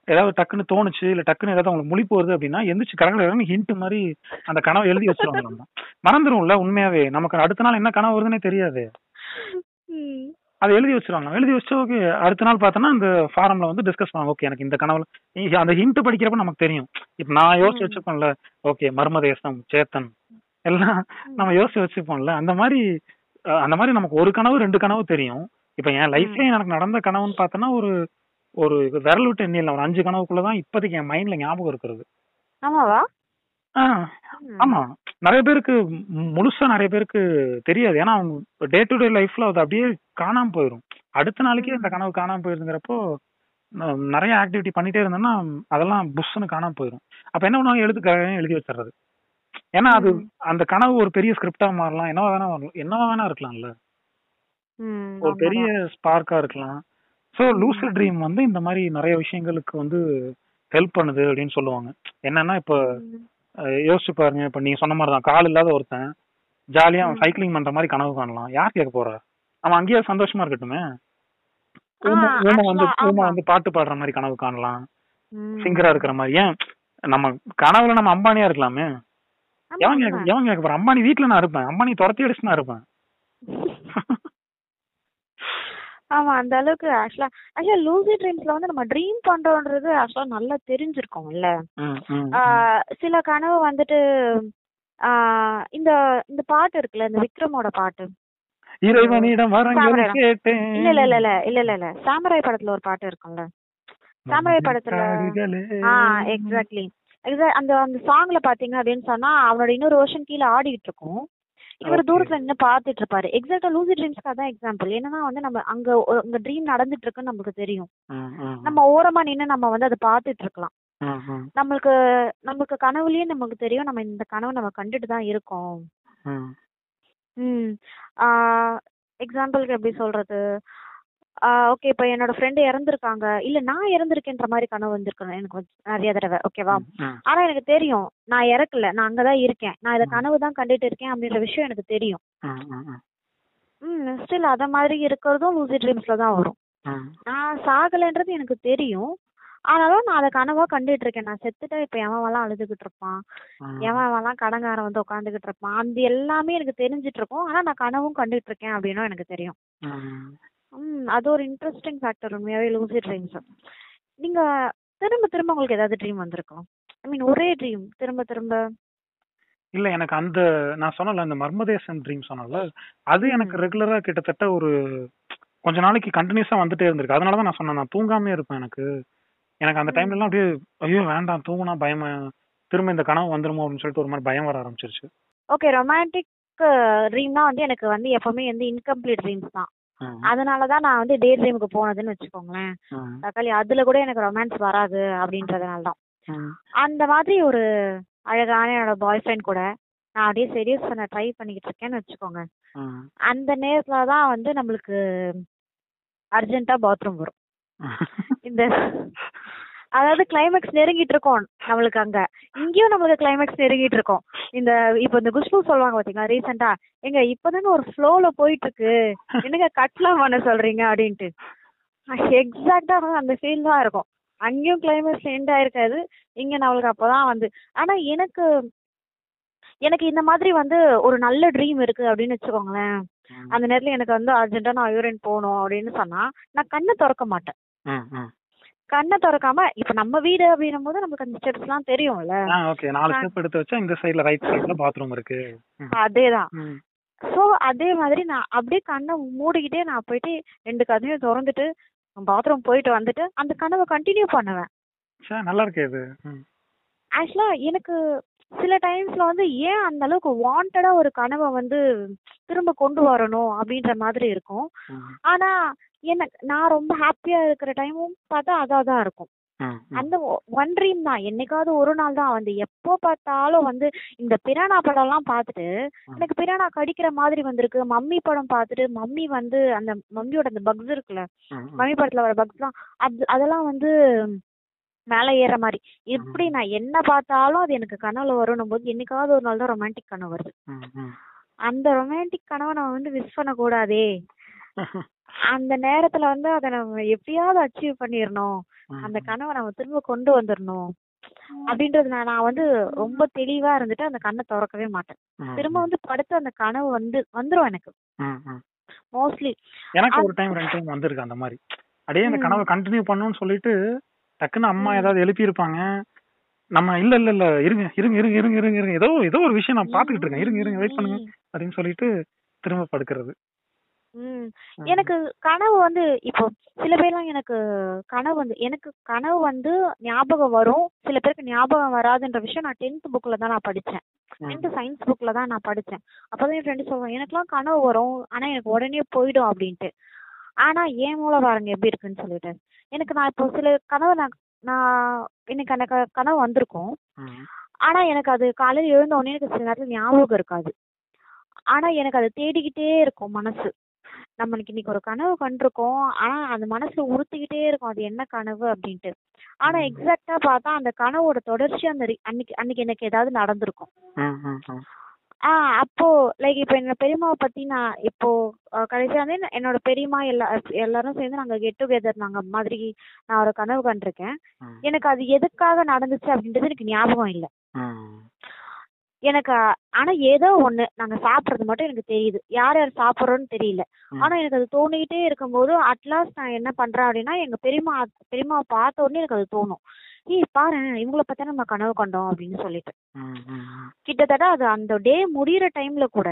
ஏதாவது டக்குன்னு தோணுச்சு இல்ல டக்குன்னு ஏதாவது உங்களுக்கு முழிப்பு வருது அப்படின்னா எந்திரிச்சு கடற்கரை ஹிண்ட் மாதிரி அந்த கனவை எழுதி வச்சிருவாங்க மறந்துரும்ல உண்மையாவே நமக்கு அடுத்த நாள் என்ன கனவு வருதுன்னே தெரியாது. அதை எழுதி வச்சிருவாங்க. எழுதி வச்சு ஓகே அடுத்த நாள் பார்த்தோன்னா அந்த ஃபாரம்ல வந்து டிஸ்கஸ் பண்ணுவாங்க. ஓகே எனக்கு இந்த கனவுல அந்த ஹிண்ட் படிக்கிறப்ப நமக்கு தெரியும். இப்ப நான் யோசிச்சு ம். வச்சுப்பேன்ல ஓகே மர்மதேசம் சேத்தன். எல்லாம் நம்ம யோசிச்சு வச்சுப்போம்ல அந்த மாதிரி அந்த மாதிரி நமக்கு ஒரு கனவு ரெண்டு கனவு தெரியும். இப்ப என் லைஃப்லயே எனக்கு நடந்த கனவுன்னு பார்த்தோன்னா ஒரு ஒரு விரல் விட்டு எண்ணிடலாம். ஒரு அஞ்சு கனவுக்குள்ளதான் இப்போதைக்கு என் மைண்ட்ல ஞாபகம் இருக்கிறது. ஆமாவா? ஆ. ஆமா நிறைய பேருக்கு முழுசா நிறைய பேருக்கு தெரியாது ஏன்னா அவங்க டே டு டே லைஃப்ல அது அப்படியே காணாம போயிடும் அடுத்த நாளைக்கே இந்த கனவு காணாம போயிருதுங்கிறப்போ ந- நிறைய ஆக்டிவிட்டி பண்ணிட்டே இருந்தோம்னா அதெல்லாம் புஷ்னு காணாம போயிடும் அப்ப என்ன பண்ணுவாங்க எழுதுக்க எழுதி வச்சிடுறது ஏன்னா அது ம். அந்த கனவு ஒரு பெரிய ஸ்கிரிப்டா மாறலாம் என்னவா வேணா வரலாம் என்னவா வேணா இருக்கலாம்ல ம். ஒரு பெரிய. ஸ்பார்க்கா இருக்கலாம் ஸோ ம். லூசிட் ட்ரீம் வந்து இந்த மாதிரி நிறைய விஷயங்களுக்கு வந்து ஹெல்ப் பண்ணுது அப்படின்னு சொல்லுவாங்க என்னன்னா இப்போ ம். யோசிச்சு பாருங்க. இப்ப நீங்க சொன்ன மாதிரி தான் கால் இல்லாத ஒருத்தன் ஜாலியா அவன். சைக்கிளிங் பண்ற மாதிரி கனவு காணலாம். யார் கேட்க போறா? அவன் அங்கேயே சந்தோஷமா இருக்கட்டுமே. ஊமை வந்து ஊமை. வந்து பாட்டு பாடுற மாதிரி கனவு காணலாம். சிங்கரா இருக்கிற மாதிரி. ஏன் நம்ம கனவுல நம்ம அம்பானியா இருக்கலாமே. எவன். கேட்க எவன் கேட்க போறான் அம்பானி வீட்ல நான் இருப்பேன். அம்பானி துரத்தி அடிச்சு நான் இருப்பேன். ஆமா அந்த அளவுக்கு ஆக்சுவலா ஆக்சுவலா லூசி ட்ரீம்ஸ்ல வந்து நம்ம ட்ரீம் பண்றோன்றது ஆக்சுவலா நல்லா தெரிஞ்சிருக்கோம்ல. சில கனவு வந்துட்டு இந்த இந்த பாட்டு இருக்குல்ல இந்த விக்ரமோட பாட்டு? இறைவனிடம் இல்ல இல்ல இல்ல இல்ல இல்ல இல்ல சாமராய் படத்துல ஒரு பாட்டு இருக்கும்ல. சாமராய் படத்துல. ஆ எக்ஸாக்ட்லி அந்த அந்த சாங்ல பாத்தீங்க அப்படின்னு சொன்னா அவனோட இன்னொரு வருஷன் கீழே ஆடிட்டு இருக்கும். இவர். தூரத்துல நின்னு பாத்துட்டு இருப்பாரு எக்ஸாக்டா லூசி ட்ரீம்ஸ்க்கு அதான் எக்ஸாம்பிள் என்னன்னா வந்து நம்ம அங்க அங்க ட்ரீம் நடந்துட்டு இருக்குன்னு நமக்கு தெரியும் நம்ம ஓரமா நின்னு நம்ம வந்து அதை பாத்துட்டு இருக்கலாம் நம்மளுக்கு நமக்கு கனவுலயே நமக்கு தெரியும். நம்ம இந்த கனவு நம்ம கண்டுட்டு தான் இருக்கோம். எக்ஸாம்பிளுக்கு எப்படி சொல்றது? ஓகே இப்போ என்னோட ஃப்ரெண்டு இறந்துருக்காங்க. இல்ல நான் இறந்துருக்கேன்ற மாதிரி கனவு வந்திருக்கணும். எனக்கு வந்து நிறைய தடவை ஓகேவா ஆனா எனக்கு தெரியும். நான் இறக்கல. நான் அங்கதான் இருக்கேன். நான் இதை. கனவு தான் கண்டுட்டு இருக்கேன் அப்படின்ற விஷயம் எனக்கு தெரியும். ம், ஸ்டில் அத மாதிரி இருக்கிறதும் லூசி ட்ரீம்ஸ்ல தான் வரும். நான் சாகலைன்றது எனக்கு தெரியும். ஆனாலும் நான் அதை கனவா கண்டுட்டு இருக்கேன். நான் செத்துட்டா இப்ப எவன்லாம் அழுதுகிட்டு இருப்பான். எவன்லாம் கடங்காரன் வந்து உட்காந்துக்கிட்டு இருப்பான். அந்த எல்லாமே எனக்கு தெரிஞ்சிட்டு இருக்கும். ஆனா நான் கனவும் கண்டுட்டு இருக்கேன் அப்படின்னும் எனக்கு தெரியும். ம். அது ஒரு இன்ட்ரெஸ்டிங் ஃபேக்டர் உண்மையாவே லூசி ட்ரீம்ஸ் நீங்க திரும்ப திரும்ப உங்களுக்கு ஏதாவது ட்ரீம் வந்திருக்கும் ஐ மீன் ஒரே ட்ரீம் திரும்ப திரும்ப. இல்ல எனக்கு அந்த நான் சொன்னல அந்த மர்மதேசம் ட்ரீம் சொன்னல அது எனக்கு. ரெகுலரா கிட்டத்தட்ட ஒரு கொஞ்ச நாளைக்கு கண்டினியூஸா வந்துட்டே இருந்திருக்கு. அதனால தான் நான் சொன்னேன் நான் தூங்காமே இருப்பேன் எனக்கு. எனக்கு அந்த டைம்ல எல்லாம் அப்படியே ஐயோ வேண்டாம் தூங்குனா பயமா திரும்ப இந்த கனவு வந்துருமோ அப்படின்னு சொல்லிட்டு ஒரு மாதிரி பயம் வர ஆரம்பிச்சிருச்சு. ஓகே ரொமான்டிக் ட்ரீம்னா வந்து எனக்கு வந்து எப்பவுமே வந்து இன்கம்ப்ளீட் ட்ரீம்ஸ் தான். ம். அதனால தான் நான் வந்து டே ட்ரீமுக்கு போனதுன்னு வச்சுக்கோங்களேன். தக்காளி அதுல கூட எனக்கு ரொமான்ஸ் வராது அப்படின்றதுனால. அந்த மாதிரி ஒரு அழகான என்னோட பாய் ஃப்ரெண்ட் கூட நான் அப்படியே சீரியஸ் பண்ண ட்ரை பண்ணிக்கிட்டு இருக்கேன்னு வச்சுக்கோங்க. அந்த நேரத்துல தான் வந்து நம்மளுக்கு அர்ஜென்ட்டா பாத்ரூம் வரும் இந்த அதாவது கிளைமேக்ஸ் நெருங்கிட்டு இருக்கோம் நம்மளுக்கு அங்க. இங்கேயும் நம்மளுக்கு கிளைமேக்ஸ் நெருங்கிட்டு இருக்கோம். இந்த இப்போ இந்த குஷ்பு சொல்லுவாங்க பாத்தீங்களா ரீசெண்டா எங்க இப்பதானே ஒரு ஃப்ளோல போயிட்டு இருக்கு என்னங்க கட்லாம் பண்ண சொல்றீங்க? அப்படின்ட்டு. எக்ஸாக்டா அந்த ஃபீல் தான் இருக்கும். அங்கேயும் கிளைமேக்ஸ் எண்ட் ஆயிருக்காது. இங்க நம்மளுக்கு அப்பதான் வந்து ஆனா எனக்கு எனக்கு இந்த மாதிரி வந்து ஒரு நல்ல ட்ரீம் இருக்கு அப்படின்னு வச்சுக்கோங்களேன். அந்த நேரத்துல எனக்கு வந்து அர்ஜென்ட்டா நான் யூரின் போகணும் அப்படின்னு சொன்னா நான் கண்ணை திறக்க மாட்டேன். கண்ணை திறக்காம இப்ப நம்ம வீடு அப்படின்னும் போது நமக்கு அந்த ஸ்டெப்ஸ் எல்லாம் தெரியும்ல ஓகே நாலு ஸ்டெப் எடுத்து வச்சா இந்த சைடுல ரைட் சைடுல பாத்ரூம் இருக்கு. அதேதான். சோ அதே மாதிரி நான் அப்படியே கண்ணை மூடிக்கிட்டே நான் போயிட்டு ரெண்டு கதையும் திறந்துட்டு பாத்ரூம் போயிட்டு வந்துட்டு அந்த கனவை கண்டினியூ பண்ணுவேன் நல்லா இருக்கே இது. ஆக்சுவலா எனக்கு சில டைம்ஸ்ல வந்து ஏன் அந்த அளவுக்கு வாண்டடா ஒரு கனவை வந்து திரும்ப கொண்டு வரணும் அப்படின்ற மாதிரி இருக்கும். ஆனா எனக்கு நான் ரொம்ப ஹாப்பியா இருக்கிற டைமும் பார்த்தா அதா தான் இருக்கும். அந்த ஒன் ட்ரீம் தான். என்னைக்காவது ஒரு நாள் தான். வந்து எப்போ பார்த்தாலும் வந்து இந்த பிரானா படம் எல்லாம் பார்த்துட்டு எனக்கு பிரானா கடிக்கிற மாதிரி வந்திருக்கு. மம்மி படம் பார்த்துட்டு மம்மி வந்து அந்த மம்மியோட அந்த பக்ஸ் இருக்குல்ல. மம்மி படத்துல வர பக்ஸ்லாம் அது அதெல்லாம் வந்து மேல ஏற மாதிரி. இப்படி நான் என்ன பார்த்தாலும் அது எனக்கு கனவுல வரணும் போது என்னைக்காவது ஒரு நாள் தான் ரொமான்டிக் கனவு வருது. அந்த ரொமான்டிக் கனவை நம்ம வந்து மிஸ் பண்ணக்கூடாதே. அந்த நேரத்துல வந்து அதை நம்ம எப்படியாவது அச்சீவ் பண்ணிடணும். அந்த கனவை நம்ம திரும்ப கொண்டு வந்துடணும் அப்படின்றது நான் நான் வந்து ரொம்ப தெளிவா இருந்துட்டு அந்த கண்ணை திறக்கவே மாட்டேன். திரும்ப வந்து படுத்து அந்த கனவு வந்து வந்துரும் எனக்கு. மோஸ்ட்லி எனக்கு ஒரு டைம் ரெண்டு டைம் வந்திருக்கு அந்த மாதிரி. அப்படியே அந்த. கனவை கண்டினியூ பண்ணணும்னு சொல்லிட்டு டக்குன்னு அம்மா. ஏதாவது எழுப்பி இருப்பாங்க நம்ம இல்ல இல்ல இல்ல இருங்க இருங்க இருங்க இருங்க இருங்க இருங்க. ஏதோ ஏதோ ஒரு விஷயம் நான் பாத்துக்கிட்டு இருக்கேன். இருங்க இருங்க வெயிட் பண்ணுங்க அப்படின்னு சொல்லிட்டு திரும்ப படுக்கிறது. ம். எனக்கு கனவு வந்து இப்போ சில பேர்லாம் எனக்கு கனவு வந்து எனக்கு கனவு வந்து ஞாபகம் வரும். சில பேருக்கு ஞாபகம் வராதுன்ற விஷயம் நான் டென்த் புக்ல தான் நான் படிச்சேன். டென்த் சயின்ஸ் புக்ல தான் நான் படிச்சேன். அப்பதான் என் ஃப்ரெண்டு சொல்லுவான் எனக்குலாம் கனவு வரும் ஆனா எனக்கு உடனே போயிடும் அப்படின்ட்டு. ஆனா என் மூளை பாருங்க எப்படி இருக்குன்னு சொல்லிட்டு. எனக்கு நான் இப்போ சில கனவு நான் நான் எனக்கு அந்த க- கனவு வந்திருக்கும். ம். ஆனா எனக்கு அது காலையில எழுந்த உடனே எனக்கு சில நேரத்துல ஞாபகம் இருக்காது. ஆனா எனக்கு அது தேடிக்கிட்டே இருக்கும் மனசு. நம்மளுக்கு இன்னைக்கு ஒரு கனவு கண்டிருக்கோம் ஆனா அந்த மனசுல உறுத்திக்கிட்டே இருக்கும் அது என்ன கனவு அப்படின்ட்டு ஆனா. எக்ஸாக்டா பார்த்தா அந்த கனவோட தொடர்ச்சி அந்த அன்னைக்கு அன்னைக்கு எனக்கு ஏதாவது நடந்திருக்கும். ஆஹ் அப்போ லைக் இப்போ என்னோட பெரியம்மாவை பத்தி நான் இப்போ கடைசியா வந்து என்ன- என்னோட பெரியம்மா எல்லா எல்லாரும் சேர்ந்து நாங்க கெட் டுகெதர் நாங்க மாதிரி நான் ஒரு கனவு கண்டிருக்கேன். எனக்கு அது எதுக்காக நடந்துச்சு அப்படின்றது எனக்கு ஞாபகம் இல்லை. எனக்கு ஆனா ஏதோ ஒண்ணு நாங்க சாப்பிடுறது மட்டும் எனக்கு தெரியுது யார் யார் சாப்பிடுறோம்னு தெரியல. ஆனா எனக்கு அது தோணிக்கிட்டே இருக்கும்போது அட்லாஸ்ட் நான் என்ன பண்றேன் அப்படின்னா எங்க பெரியம்மா பெரியம்மா பார்த்த உடனே எனக்கு அது தோணும் ஏய் பாரு இவங்கள பத்தி நம்ம கனவு கண்டோம் அப்படின்னு சொல்லிட்டு. கிட்டத்தட்ட அது அந்த டே முடியிற டைம்ல கூட.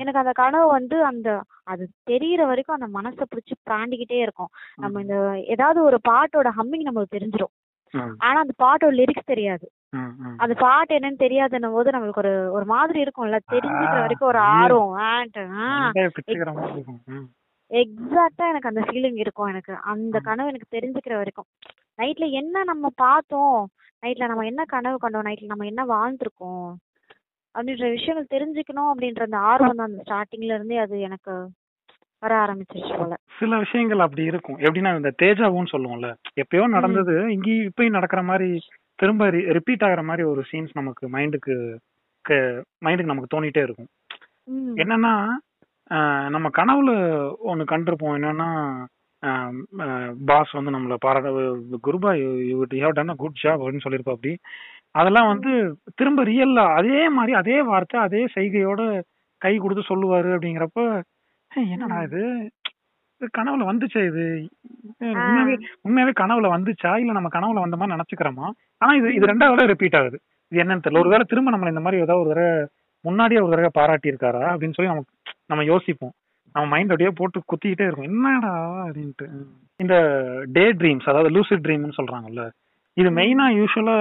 எனக்கு அந்த கனவு வந்து அந்த அது தெரியற வரைக்கும் அந்த மனசை பிடிச்சி பிராண்டிக்கிட்டே இருக்கும் நம்ம இந்த ஏதாவது ஒரு பாட்டோட ஹம்மிங் நமக்கு தெரிஞ்சிரும் ம். ஆனா அந்த பாட்டோட லிரிக்ஸ் தெரியாது அந்த பாட்டு என்னன்னு தெரியாதுன்னும் போது நம்மளுக்கு ஒரு ஒரு மாதிரி இருக்கும்ல. தெரிஞ்சுக்கிற வரைக்கும் ஒரு. ஆர்வம். எக்ஸாக்டா எனக்கு அந்த ஃபீலிங் இருக்கும் எனக்கு. அந்த. கனவு எனக்கு தெரிஞ்சுக்கிற வரைக்கும். நைட்ல என்ன நம்ம பார்த்தோம்? நைட்ல நம்ம என்ன கனவு கண்டோம்? நைட்ல நம்ம என்ன வாழ்ந்திருக்கோம்? அப்படின்ற விஷயங்கள் தெரிஞ்சுக்கணும் அப்படின்ற அந்த ஆர்வம் தான் அந்த ஸ்டார்டிங்ல இருந்தே அது எனக்கு வர ஆரம்பிச்சிருச்சு போல. சில விஷயங்கள் அப்படி இருக்கும். எப்படின்னா இந்த தேஜாவுன்னு சொல்லுவோம்ல. எப்பயோ நடந்தது இங்கேயும் இப்பயும் நடக்கிற மாதிரி திரும்ப ரிப்பீட் ஆகுற மாதிரி ஒரு சீன்ஸ் நமக்கு மைண்டுக்கு மைண்டுக்கு நமக்கு தோணிட்டே இருக்கும். என்னன்னா நம்ம கனவுல ஒண்ணு கண்டிருப்போம். என்னன்னா பாஸ் வந்து நம்மள பாராட்ட Guruba you have done a good job அப்படின்னு சொல்லியிருப்பா அப்படி. அதெல்லாம் வந்து திரும்ப ரியல்ல அதே மாதிரி அதே வார்த்தை அதே செய்கையோட கை கொடுத்து சொல்லுவாரு அப்படிங்கிறப்ப "ஹே, என்னடா இது? கனவுல வந்துச்சா இது? இது உண்மையாவே உண்மையாவே கனவுல வந்துச்சா? இல்ல நம்ம கனவுல வந்த மாதிரி நினைச்சுக்கிறோமா? ஆனா இது இது ரெண்டாவது தடவை ரிப்பீட் ஆகுது. இது என்னன்னு தெரியல. ஒருவேளை திரும்ப நம்மள இந்த மாதிரி ஏதாவது ஒரு தடவை முன்னாடியே ஒரு தடவை பாராட்டி இருக்காரா அப்படின்னு சொல்லி நம்ம நம்ம யோசிப்போம். நம்ம மைண்ட் அப்படியே போட்டு குத்திக்கிட்டே இருக்கும் என்னடா அப்படின்ட்டு. இந்த டே ட்ரீம்ஸ் அதாவது லூசிட் ட்ரீம்னு சொல்றாங்கல்ல இது மெயினா யூஸ்வலா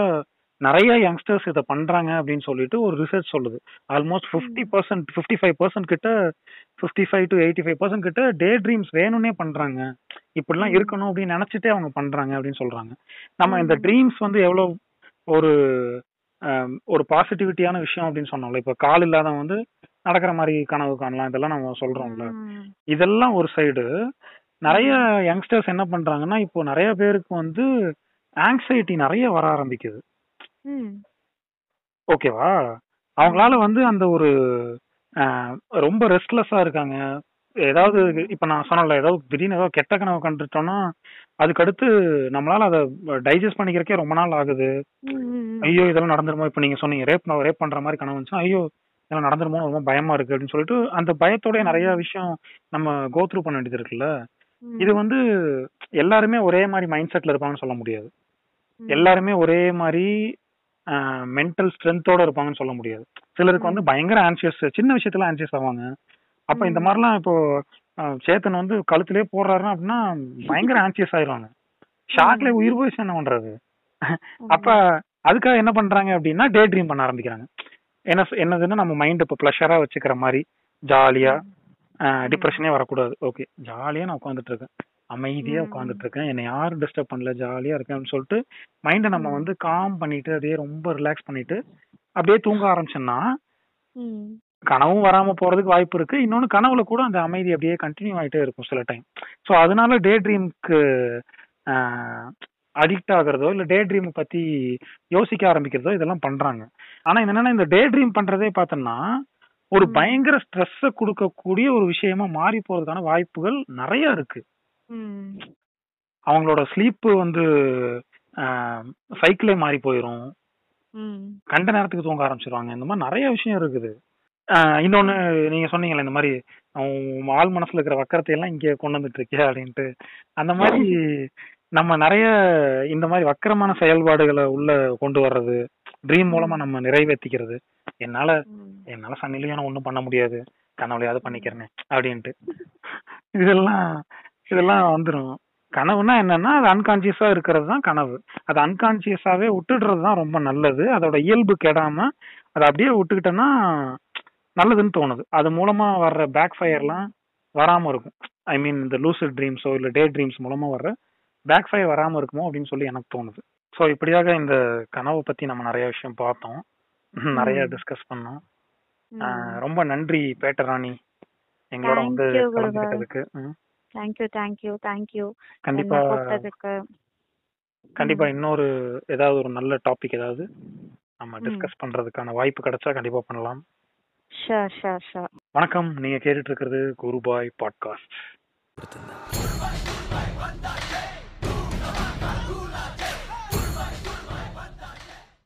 நிறைய யங்ஸ்டர்ஸ் இதை பண்றாங்க அப்படின்னு சொல்லிட்டு ஒரு ரிசர்ச் சொல்லுது. Almost fifty percent fifty five percent கிட்ட fifty five to eighty five percent கிட்ட டே ட்ரீம்ஸ் வேணும்னே பண்றாங்க. இப்படிலாம் இருக்கணும் அப்படின்னு நினைச்சிட்டே அவங்க பண்றாங்க அப்படின்னு சொல்றாங்க. நம்ம இந்த ட்ரீம்ஸ் வந்து எவ்வளவு ஒரு ஒரு பாசிட்டிவிட்டியான விஷயம் அப்படின்னு சொன்னோம்ல. இப்ப கால் இல்லாதவன் வந்து நடக்கிற மாதிரி கனவு காணலாம். இதெல்லாம் நம்ம சொல்றோம்ல. இதெல்லாம் ஒரு சைடு நிறைய யங்ஸ்டர்ஸ் என்ன பண்றாங்கன்னா இப்போ நிறைய பேருக்கு வந்து ஆங்ஸைட்டி நிறைய வர ஆரம்பிக்குது. ம். ஓகேவா அவங்களால வந்து அந்த ஒரு ரொம்ப ரெஸ்ட்லெஸ்ஸா இருக்காங்க ஏதாவது இப்ப நான் சொன்னல ஏதாவது திடீர்னு ஏதாவது கெட்ட கனவு கண்டுட்டோம்னா அதுக்கடுத்து நம்மளால அதை டைஜஸ்ட் பண்ணிக்கிறக்கே ரொம்ப நாள் ஆகுது ம், ம், ம். ஐயோ இதெல்லாம் நடந்துருமோ இப்ப நீங்க சொன்னீங்க ரேப் ரேப் பண்ற மாதிரி கனவு வந்துச்சுன்னா ஐயோ இதெல்லாம் நடந்துருமோ ரொம்ப பயமா இருக்கு அப்படின்னு சொல்லிட்டு அந்த பயத்தோட நிறைய விஷயம் நம்ம கோ த்ரூ பண்ண வேண்டியது இருக்குல்ல ம். இது வந்து எல்லாருமே ஒரே மாதிரி மைண்ட் செட்ல இருப்பாங்கன்னு சொல்ல முடியாது ம். எல்லாருமே ஒரே மாதிரி மென்டல் ஸ்ட்ரென்த்தோட இருப்பாங்கன்னு சொல்ல முடியாது. சிலருக்கு வந்து பயங்கர ஆன்சியஸ் சின்ன விஷயத்துல ஆன்சியஸ் ஆவாங்க. அப்ப இந்த மாதிரிலாம் இப்போ சேத்தன் வந்து கழுத்திலே போடுறாருன்னா அப்படின்னா பயங்கர ஆன்சியஸ் ஆயிருவாங்க. ஷாக்ல உயிர் போயிடுச்சு என்ன பண்றது? அப்ப அதுக்காக என்ன பண்றாங்க அப்படின்னா டே ட்ரீம் பண்ண ஆரம்பிக்கிறாங்க. என்ன என்னதுன்னா நம்ம மைண்ட் இப்போ ப்ளஷரா வச்சுக்கிற மாதிரி ஜாலியா டிப்ரெஷனே வரக்கூடாது. ஓகே ஜாலியா நான் உட்காந்துட்டு இருக்கேன். அமைதியா. உட்காந்துட்டு இருக்கேன் என்னை யாரும் டிஸ்டர்ப் பண்ணல ஜாலியா இருக்கேன்னு சொல்லிட்டு மைண்டை நம்ம. வந்து காம் பண்ணிட்டு அப்படியே ரொம்ப ரிலாக்ஸ் பண்ணிட்டு அப்படியே தூங்க ஆரம்பிச்சோம்னா. கனவும் வராம போறதுக்கு வாய்ப்பு இருக்கு இன்னொன்னு கனவுல கூட அந்த அமைதி அப்படியே கண்டினியூ ஆயிட்டே இருக்கும் சில டைம் ஸோ அதனால டே ட்ரீம்க்கு அடிக்ட் ஆகுறதோ இல்ல டே ட்ரீம் பத்தி யோசிக்க ஆரம்பிக்கிறதோ இதெல்லாம் பண்றாங்க ஆனா என்னன்னா இந்த டே ட்ரீம் பண்றதே பார்த்தோம்னா ஒரு. பயங்கர ஸ்ட்ரெஸ்ஸ கொடுக்கக்கூடிய ஒரு விஷயமா மாறி போறதுக்கான வாய்ப்புகள் நிறைய இருக்கு. அவங்களோட ஸ்லீப் வந்து சைக்கிளே மாறி போயிரும். ம். கண்ட நேரத்துக்கு தூங்க ஆரம்பிச்சிருவாங்க. இந்த மாதிரி நிறைய விஷயம் இருக்குது. இன்னொன்னு நீங்க சொன்னீங்களே இந்த மாதிரி ஆள் மனசுல இருக்கிற வக்கரத்தை எல்லாம் இங்க கொண்டு வந்துட்டு இருக்கியா அப்படின்ட்டு. அந்த மாதிரி நம்ம நிறைய இந்த மாதிரி வக்கரமான செயல்பாடுகளை உள்ள கொண்டு வர்றது ட்ரீம் மூலமா நம்ம நிறைவேற்றிக்கிறது என்னால. என்னால சன்னிலையும் ஒண்ணும் பண்ண முடியாது. கனவுலையாவது பண்ணிக்கிறேனே அப்படின்ட்டு. இதெல்லாம் இதெல்லாம் வந்துரும். கனவுனா என்னன்னா அது அன்கான்சியஸா இருக்கிறது தான் கனவு. அது அன்கான்சியஸாவே விட்டுடுறது தான் ரொம்ப நல்லது. அதோட இயல்பு கெடாம அதை அப்படியே விட்டுக்கிட்டோம்னா நல்லதுன்னு தோணுது. அது மூலமா வர்ற பேக் ஃபயர்லாம் வராம இருக்கும். ஐ மீன் இந்த லூசிட் ட்ரீம்ஸோ இல்ல டே ட்ரீம்ஸ் மூலமா வர்ற பேக் ஃபயர் வராம இருக்குமோ அப்படின்னு சொல்லி எனக்கு தோணுது. ஸோ இப்படியாக இந்த கனவை பத்தி நம்ம நிறைய விஷயம் பார்த்தோம். நிறைய. டிஸ்கஸ் பண்ணோம். ரொம்ப நன்றி பேட்டராணி. எங்களோட வந்து. கலந்துக்கிட்டதுக்கு. தேங்க்யூ தேங்க்யூ தேங்க்யூ கண்டிப்பா கூப்பிட்டதுக்கு கண்டிப்பா. இன்னொரு ஏதாவது ஒரு நல்ல டாபிக் ஏதாவது நம்ம. டிஸ்கஸ் பண்றதுக்கான வாய்ப்பு கிடைச்சா கண்டிப்பா பண்ணலாம். ஷூர் ஷூர் ஷூர் வணக்கம். நீங்க கேட்டுட்டு இருக்கிறது குருபாய் பாட்காஸ்ட்